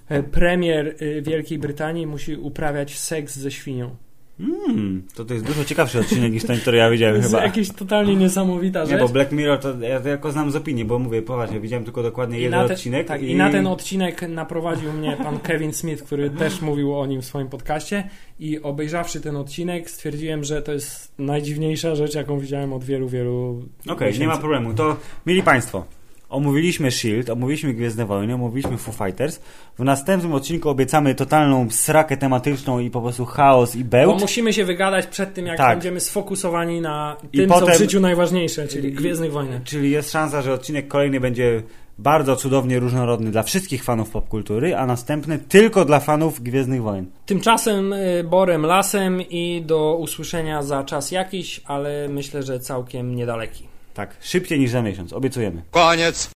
e, e, premier e, Wielkiej Brytanii musi uprawiać seks ze świnią. Mm, to to jest dużo ciekawszy odcinek niż ten, który ja To widziałem jest chyba. jakaś totalnie niesamowita Nie, rzecz. bo Black Mirror to ja tylko znam z opinii, bo mówię, poważnie, widziałem tylko dokładnie I jeden te, odcinek. tak, I na ten odcinek naprowadził mnie pan Kevin Smith, który też mówił o nim w swoim podcaście i obejrzawszy ten odcinek stwierdziłem, że to jest najdziwniejsza rzecz, jaką widziałem od wielu, wielu Okej, nie miesięcy. ma problemu. To, mili Państwo, omówiliśmy S.H.I.E.L.D., omówiliśmy Gwiezdne Wojny, omówiliśmy Foo Fighters. W następnym odcinku obiecamy totalną srakę tematyczną i po prostu chaos i Bo bełt. musimy się wygadać przed tym, jak Tak. będziemy sfokusowani na I tym, co potem- w życiu najważniejsze, czyli Gwiezdnych Wojnach. Czyli jest szansa, że odcinek kolejny będzie bardzo cudownie różnorodny dla wszystkich fanów popkultury, a następny tylko dla fanów Gwiezdnych Wojen. Tymczasem y, Borem Lasem i do usłyszenia za czas jakiś, ale myślę, że całkiem niedaleki. Tak, szybciej niż za miesiąc, obiecujemy. Koniec.